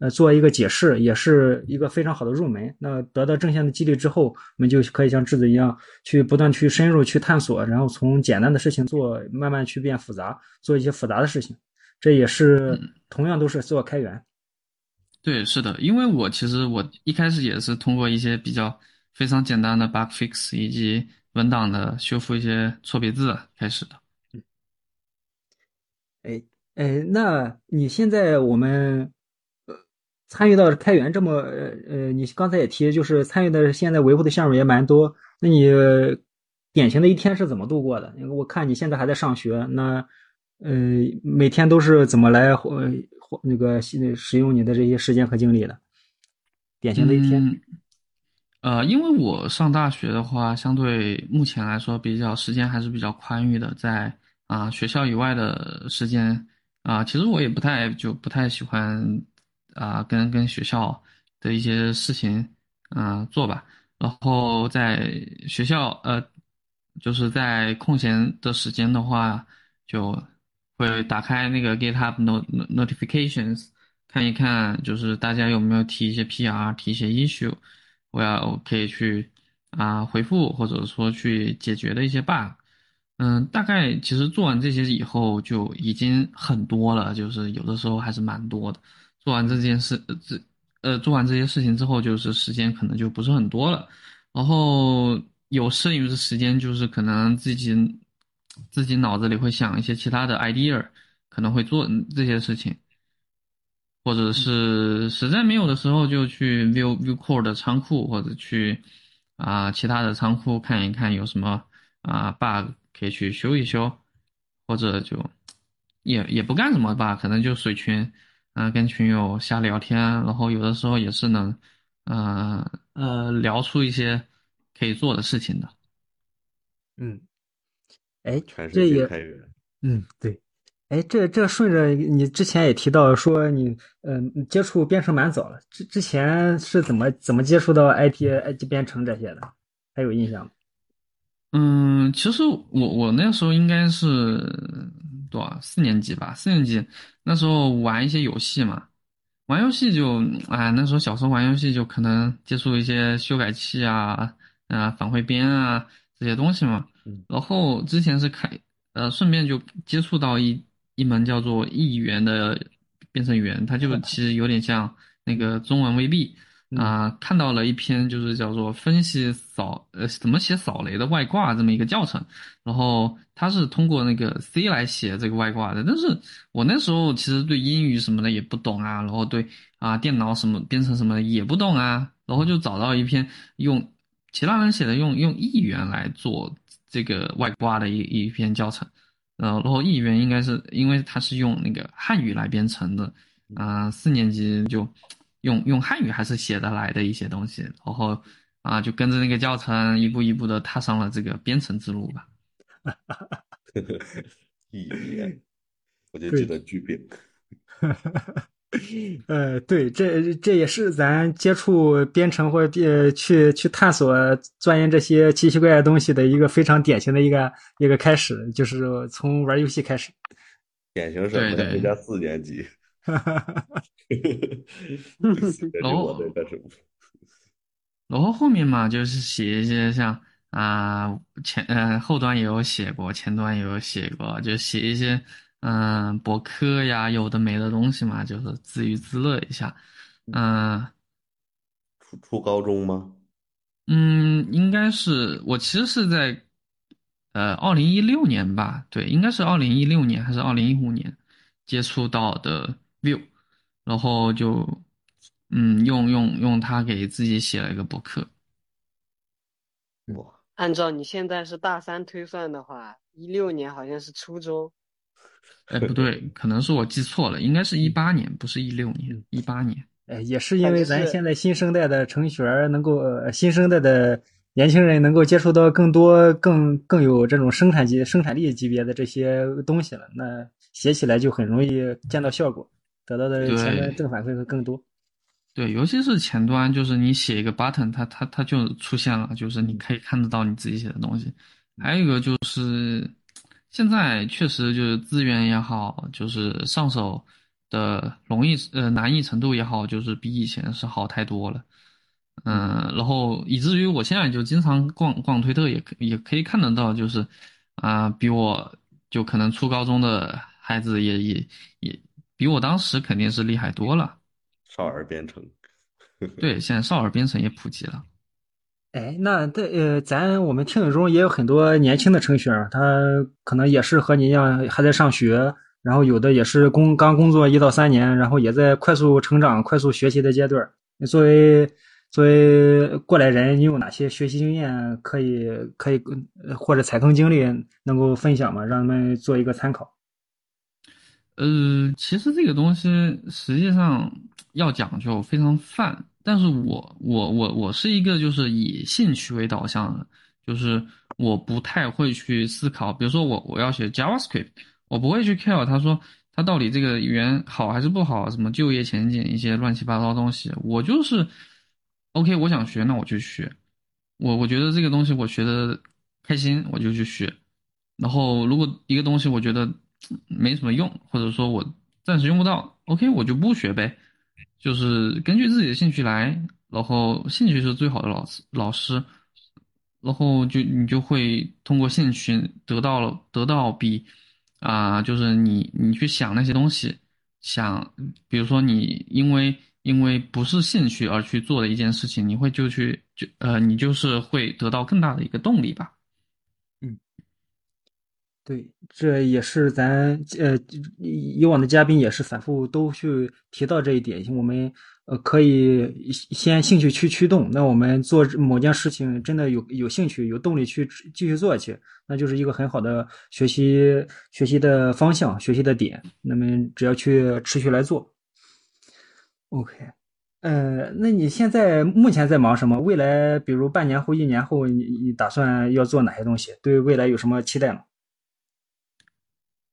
呃，做一个解释，也是一个非常好的入门。那得到正向的激励之后，我们就可以像质子一样，去不断去深入去探索，然后从简单的事情做，慢慢去变复杂，做一些复杂的事情。这也是同样都是做开源。对，是的，因为我其实我一开始也是通过一些比较非常简单的 bug fix 以及。文档的修复一些错别字开始的。嗯，哎哎，那你现在我们呃参与到开源这么呃呃，你刚才也提，就是参与的现在维护的项目也蛮多。那你典型的一天是怎么度过的？我看你现在还在上学，那呃每天都是怎么来呃那个使用你的这些时间和精力的？典型的一天。呃，因为我上大学的话，相对目前来说比较时间还是比较宽裕的，在啊学校以外的时间啊，其实我也不太就不太喜欢啊跟跟学校的一些事情啊做吧。然后在学校呃，就是在空闲的时间的话，就会打开那个 GitHub not notifications 看一看，就是大家有没有提一些 PR，提一些 issue。我要我可以去啊回复或者说去解决的一些 bug。嗯，大概其实做完这些以后就已经很多了，就是有的时候还是蛮多的。做完这件事，这呃做完这些事情之后，就是时间可能就不是很多了。然后有剩余的时间，就是可能自己自己脑子里会想一些其他的 idea，可能会做这些事情，或者是实在没有的时候，就去 view view core 的仓库，或者去啊其他的仓库看一看有什么啊 bug 可以去修一修，或者就也也不干什么吧，可能就水群，嗯、跟群友瞎聊天，然后有的时候也是能。呃呃，聊出一些可以做的事情的。嗯，哎，全世界这也开源。嗯对，哎，这这顺着你之前也提到说你嗯、接触编程蛮早了，之之前是怎么怎么接触到 IT IT 编程这些的？还有印象吗？嗯，其实我我那时候应该是多少四年级吧，四年级那时候玩一些游戏嘛，玩游戏就哎那时候小时候玩游戏就可能接触一些修改器啊啊返回编啊这些东西嘛，嗯。然后之前是开呃顺便就接触到一一门叫做易语言的编程语言，它就其实有点像那个中文 VB。啊、看到了一篇就是叫做分析扫呃怎么写扫雷的外挂这么一个教程，然后它是通过那个 C 来写这个外挂的，但是我那时候其实对英语什么的也不懂啊，然后对啊电脑什么编程什么的也不懂啊，然后就找到一篇用其他人写的用用易语言来做这个外挂的一一篇教程，呃，然后译员应该是因为他是用那个汉语来编程的，啊、四年级就用用汉语还是写得来的一些东西，然后啊，就跟着那个教程一步一步的踏上了这个编程之路吧。哈哈哈一言，我就记得剧饼。呃，对，这这也是咱接触编程或者呃去去探索钻研这些奇奇怪怪的东西的一个非常典型的一个一个开始，就是从玩游戏开始。典型什么人家四年级。然后后面嘛，就是写一些像啊、前呃后端也有写过，前端也有写过，就写一些嗯、博客呀，有的没的东西嘛，就是自娱自乐一下。嗯、初初高中吗？嗯，应该是我其实是在呃二零一六年吧，对，应该是二零一六年还是二零一五年接触到的 Vue，然后就嗯用用用它给自己写了一个博客。哇，按照你现在是大三推算的话，一六年好像是初中。哎，不对，可能是我记错了，应该是一八年，不是一六年，一八年。哎，也是因为咱现在新生代的程序员能够，呃新生代的年轻人能够接触到更多、更更有这种生产级、生产力级别的这些东西了，那写起来就很容易见到效果，得到的前端正反馈会更多。对，尤其是前端，就是你写一个 button，它它它就出现了，就是你可以看得到你自己写的东西。还有一个就是，现在确实就是资源也好，就是上手的容易呃难易程度也好，就是比以前是好太多了。嗯，然后以至于我现在就经常逛逛推特，也可也可以看得到，就是啊、比我就可能初高中的孩子也也也比我当时肯定是厉害多了。少儿编程。对，现在少儿编程也普及了。哎，那这呃，咱我们听友中也有很多年轻的程序员，他可能也是和你一样还在上学，然后有的也是工刚工作一到三年，然后也在快速成长、快速学习的阶段。你作为作为过来人，你有哪些学习经验可以可以或者踩坑经历能够分享吗？让他们做一个参考。呃，其实这个东西实际上要讲究非常泛，但是我我我我是一个就是以兴趣为导向的，就是我不太会去思考，比如说我我要学 JavaScript，我不会去 care 他说他到底这个语言好还是不好，什么就业前景一些乱七八糟东西，我就是 OK，我想学那我就学，我我觉得这个东西我学的开心我就去学，然后如果一个东西我觉得没什么用，或者说我暂时用不到，OK，我就不学呗。就是根据自己的兴趣来，然后兴趣是最好的老师老师，然后就你就会通过兴趣得到了得到比啊、就是你你去想那些东西，想比如说你因为因为不是兴趣而去做的一件事情，你会就去就呃你就是会得到更大的一个动力吧。对，这也是咱呃以往的嘉宾也是反复都去提到这一点。我们呃可以先兴趣去驱动，那我们做某件事情真的有有兴趣、有动力去继续做下去，那就是一个很好的学习学习的方向、学习的点。那么只要去持续来做，OK。呃，那你现在目前在忙什么？未来比如半年后、一年后，你你打算要做哪些东西？对未来有什么期待吗？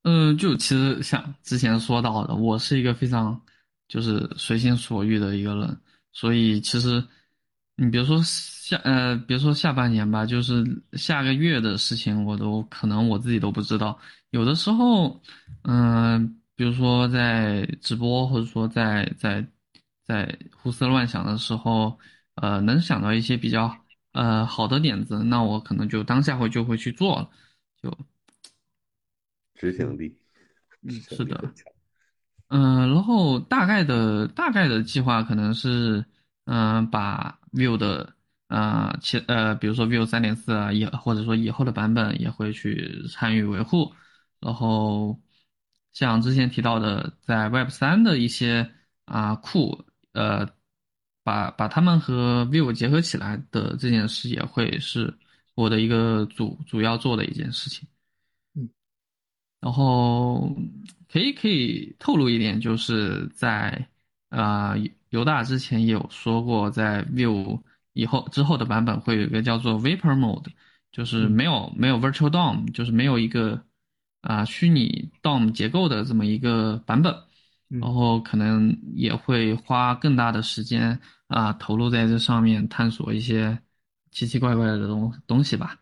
嗯，就其实像之前说到的，我是一个非常就是随心所欲的一个人，所以其实你比如说下呃，比如说下半年吧，就是下个月的事情，我都可能我自己都不知道。有的时候，嗯、比如说在直播或者说在在在胡思乱想的时候，呃，能想到一些比较呃好的点子，那我可能就当下会就会去做了，就。执行力，嗯是的嗯，然后大概的大概的计划可能是，嗯、把 Vue 的啊，其呃，比如说 Vue 三点四啊，也或者说以后的版本也会去参与维护。然后像之前提到的，在 Web 三的一些啊库，呃，把把它们和 Vue 结合起来的这件事，也会是我的一个主主要做的一件事情。然后可以可以透露一点，就是在啊、呃、犹大之前也有说过，在 Vue 以后之后的版本会有一个叫做 Vapor Mode，就是没有、没有 Virtual DOM，就是没有一个啊、虚拟 DOM 结构的这么一个版本，嗯。然后可能也会花更大的时间啊、投入在这上面探索一些奇奇怪怪的东东西吧。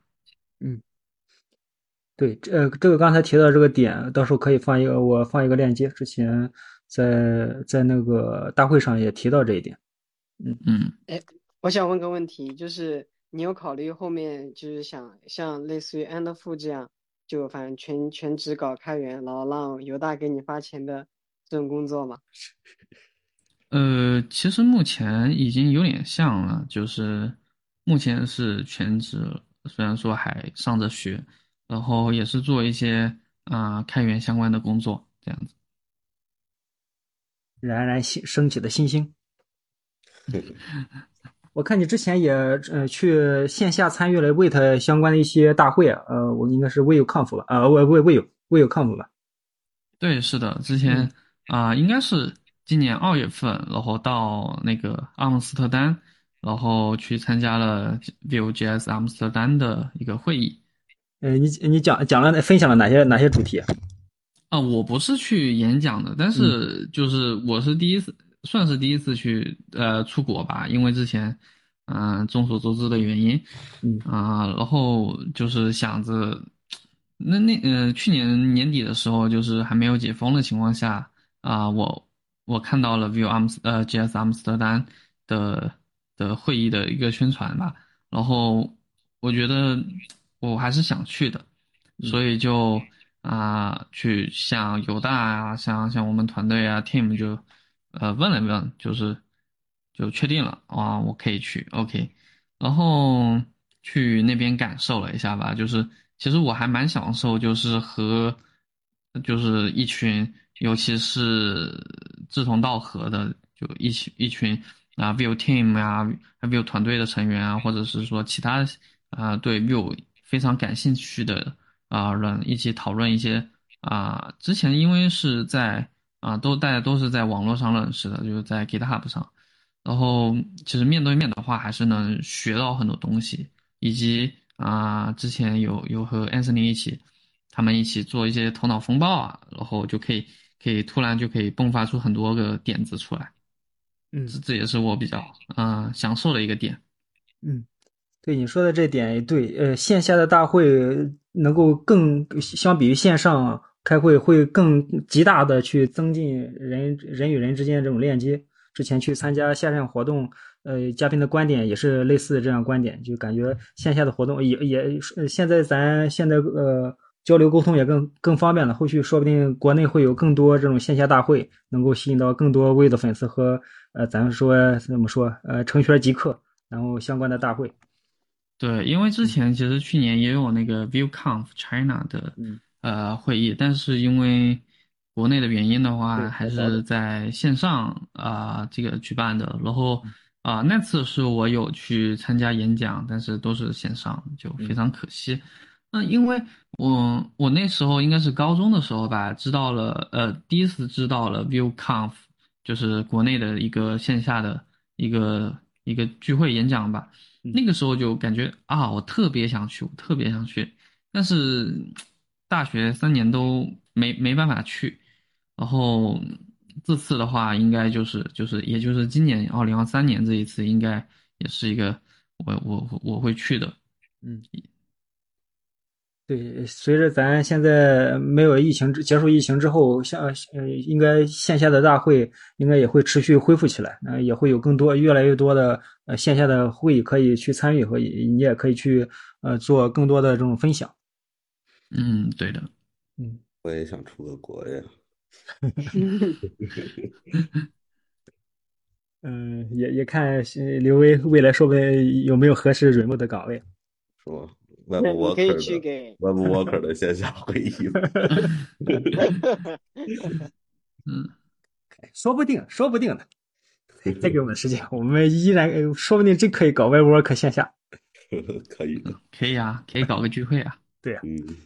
对，这呃这个刚才提到这个点，到时候可以放一个，我放一个链接。之前在在那个大会上也提到这一点。嗯嗯，哎。我想问个问题，就是你有考虑后面就是想像类似于安德富这样，就反正全全职搞开源，然后让犹大给你发钱的这种工作吗？呃，其实目前已经有点像了，就是目前是全职，虽然说还上着学，然后也是做一些啊、开源相关的工作，这样子。冉冉星升起的新星。我看你之前也呃去线下参与了 Wait 相关的一些大会啊，呃，我应该是 Will Conf 吧，啊，未未未有未有 Conf 吧？对，是的，之前啊、应该是今年二月份，然后到那个阿姆斯特丹，然后去参加了 Vue.js 阿姆斯特丹的一个会议。呃，你你讲讲了分享了哪些哪些主题？啊，我不是去演讲的，但是就是我是第一次，算是第一次去呃出国吧，因为之前，嗯、众所周知的原因，嗯。啊、然后就是想着，那那呃去年年底的时候，就是还没有解封的情况下，啊、我我看到了 View 阿姆斯呃 GS 阿姆斯特丹的的会议的一个宣传吧，然后我觉得我还是想去的，所以就啊、去向犹大啊，像像我们团队啊 team 就呃问了问，就是就确定了啊，我可以去，OK，然后去那边感受了一下吧，就是其实我还蛮享受，就是和就是一群，尤其是志同道合的，就一起一群啊 Vue team 啊，Vue 团队的成员啊，或者是说其他啊对 Vue 非常感兴趣的啊人一起讨论一些啊，之前因为是在啊都大家都是在网络上认识的，就是在 GitHub 上。然后其实面对面的话，还是能学到很多东西，以及啊、之前有有和 Anthony 一起，他们一起做一些头脑风暴啊，然后就可以可以突然就可以迸发出很多个点子出来，嗯这这也是我比较啊、享受的一个点。嗯，对你说的这点也对，呃，线下的大会能够更相比于线上开会，会更极大的去增进人人与人之间这种链接，之前去参加线上活动，呃，嘉宾的观点也是类似这样观点，就感觉线下的活动也也现在咱现在呃交流沟通也更更方便了，后续说不定国内会有更多这种线下大会，能够吸引到更多位的粉丝和呃咱说怎么说呃程序员极客，然后相关的大会。对，因为之前其实去年也有那个 ViewConf China 的嗯呃会议，但是因为国内的原因的话，还是在线上啊、这个举办的。然后啊、那次是我有去参加演讲，但是都是线上，就非常可惜。那因为我我那时候应该是高中的时候吧，知道了呃第一次知道了 ViewConf，就是国内的一个线下的一个一个聚会演讲吧。嗯那个时候就感觉啊，我特别想去，我特别想去，但是大学三年都没没办法去。然后这次的话，应该就是就是也就是今年二零二三年这一次，应该也是一个我我我我会去的。嗯，对，随着咱现在没有疫情之结束疫情之后，像呃，应该线下的大会应该也会持续恢复起来，那也会有更多越来越多的呃线下的会议可以去参与和你也可以去呃做更多的这种分享。嗯，对的。嗯，我也想出个国呀，嗯，也也看呃刘威未来说不定有没有合适 remote 的岗位。是吗可以 Worker 的去给 Web Worker 的线下会议吗 嗯，说不定，说不定呢。再给我们时间，我们依然呃说不定真可以搞 Web Work 线下。可以的，可以啊，可以搞个聚会啊。嗯，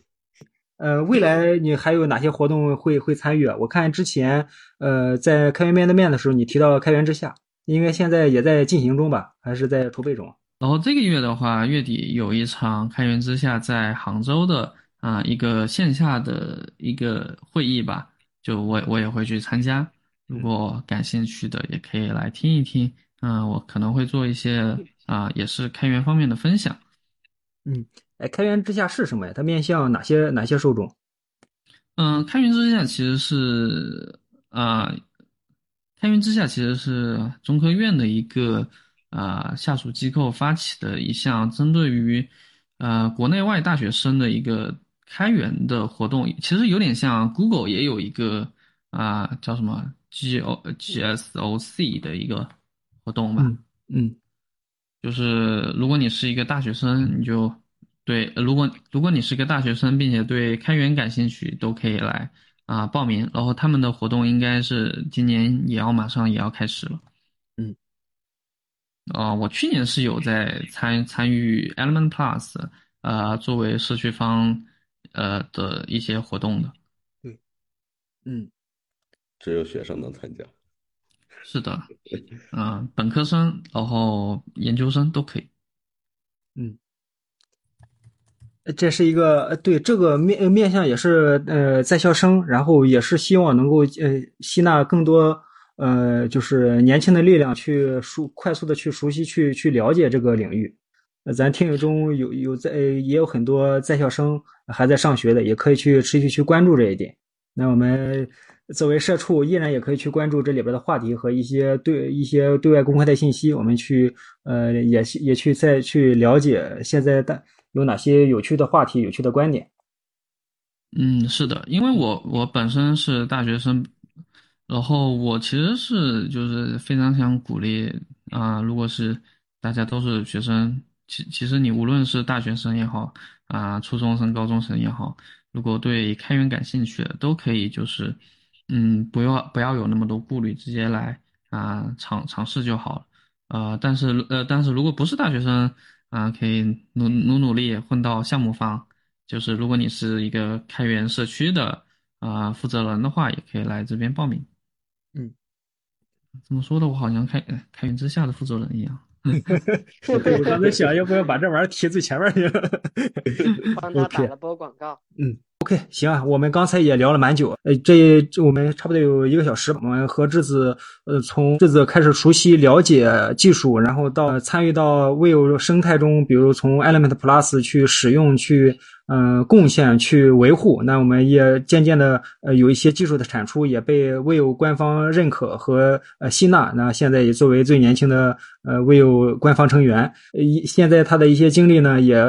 呃，未来你还有哪些活动会会参与啊？我看之前呃在开源面对面的时候，你提到开源之下，应该现在也在进行中吧，还是在筹备中？然后这个月的话，月底有一场开源之下在杭州的啊、一个线下的一个会议吧，就我我也会去参加。如果感兴趣的，也可以来听一听。嗯、我可能会做一些啊、也是开源方面的分享。嗯哎，开源之下是什么呀？它面向哪些哪些受众？嗯，开源之下其实是啊、开源之下其实是中科院的一个啊、下属机构发起的一项针对于呃国内外大学生的一个开源的活动，其实有点像 Google 也有一个啊、叫什么 G O G S O C 的一个活动吧。嗯嗯就是如果你是一个大学生，你就对，呃如果如果你是个大学生，并且对开源感兴趣，都可以来啊、报名。然后他们的活动应该是今年也要马上也要开始了。嗯。啊、我去年是有在参参与 Element Plus，呃，作为社区方呃的一些活动的。对嗯只有学生能参加，是的，嗯、本科生，然后研究生都可以。嗯。这是一个呃对这个面呃面向也是呃在校生，然后也是希望能够呃吸纳更多呃就是年轻的力量去熟快速的去熟悉去去了解这个领域。呃，咱听友中有有在也有很多在校生还在上学的，也可以去持续去关注这一点。那我们作为社畜，依然也可以去关注这里边的话题和一些对一些对外公开的信息，我们去呃也也去再去了解现在的有哪些有趣的话题、有趣的观点。嗯，是的，因为我我本身是大学生，然后我其实是就是非常想鼓励啊、如果是大家都是学生，其其实你无论是大学生也好啊、初中生、高中生也好，如果对开源感兴趣的，都可以就是嗯，不要不要有那么多顾虑，直接来啊、尝尝试就好了。呃，但是呃，但是如果不是大学生啊、可以努努努力混到项目方。就是如果你是一个开源社区的啊、负责人的话，也可以来这边报名。嗯，怎么说的？我好像开开源之下的负责人一样。我刚才想要不要把这玩意儿贴最前面去了。帮他打了波广告。嗯 OK，行啊，我们刚才也聊了蛮久，呃，这这我们差不多有一个小时吧。我们和智子，呃，从智子开始熟悉、了解技术，然后到参与到 VIVO 生态中，比如从 Element Plus 去使用、去嗯贡献去维护。那我们也渐渐的呃有一些技术的产出也被 Will 官方认可和呃吸纳。那现在也作为最年轻的呃 Will 官方成员，一现在他的一些精力呢也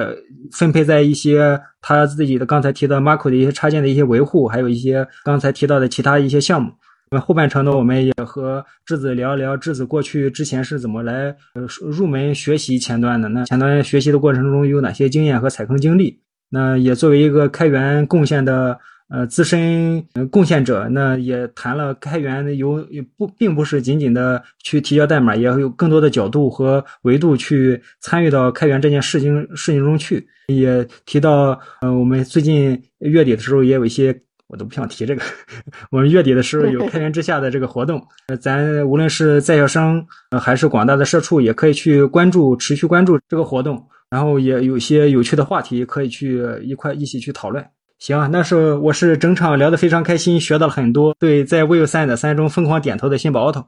分配在一些他自己的刚才提到 Marco 的一些插件的一些维护，还有一些刚才提到的其他一些项目。那后半程呢，我们也和质子聊一聊质子过去之前是怎么来呃入门学习前端的。那前端学习的过程中有哪些经验和踩坑经历？那也作为一个开源贡献的呃资深贡献者，那也谈了开源有不并不是仅仅的去提交代码，也有更多的角度和维度去参与到开源这件事情事情中去。也提到呃我们最近月底的时候也有一些。我都不想提这个。我们月底的时候有开源之下的这个活动，咱无论是在校生，呃，还是广大的社畜，也可以去关注，持续关注这个活动。然后也有些有趣的话题可以去一块一起去讨论。行，那是我是整场聊得非常开心，学到了很多。对，在 Will 三的三中疯狂点头的新宝 auto。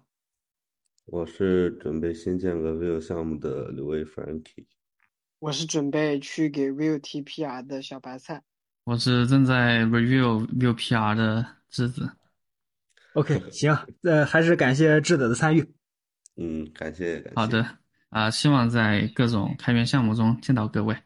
我是准备新建个 Will 项目的刘威 Frankie。我是准备去给 Will TPR 的小白菜。我是正在 review view PR 的智子。OK，行，呃，还是感谢智子的参与。嗯，感谢感谢。好的，啊，希望在各种开源项目中见到各位。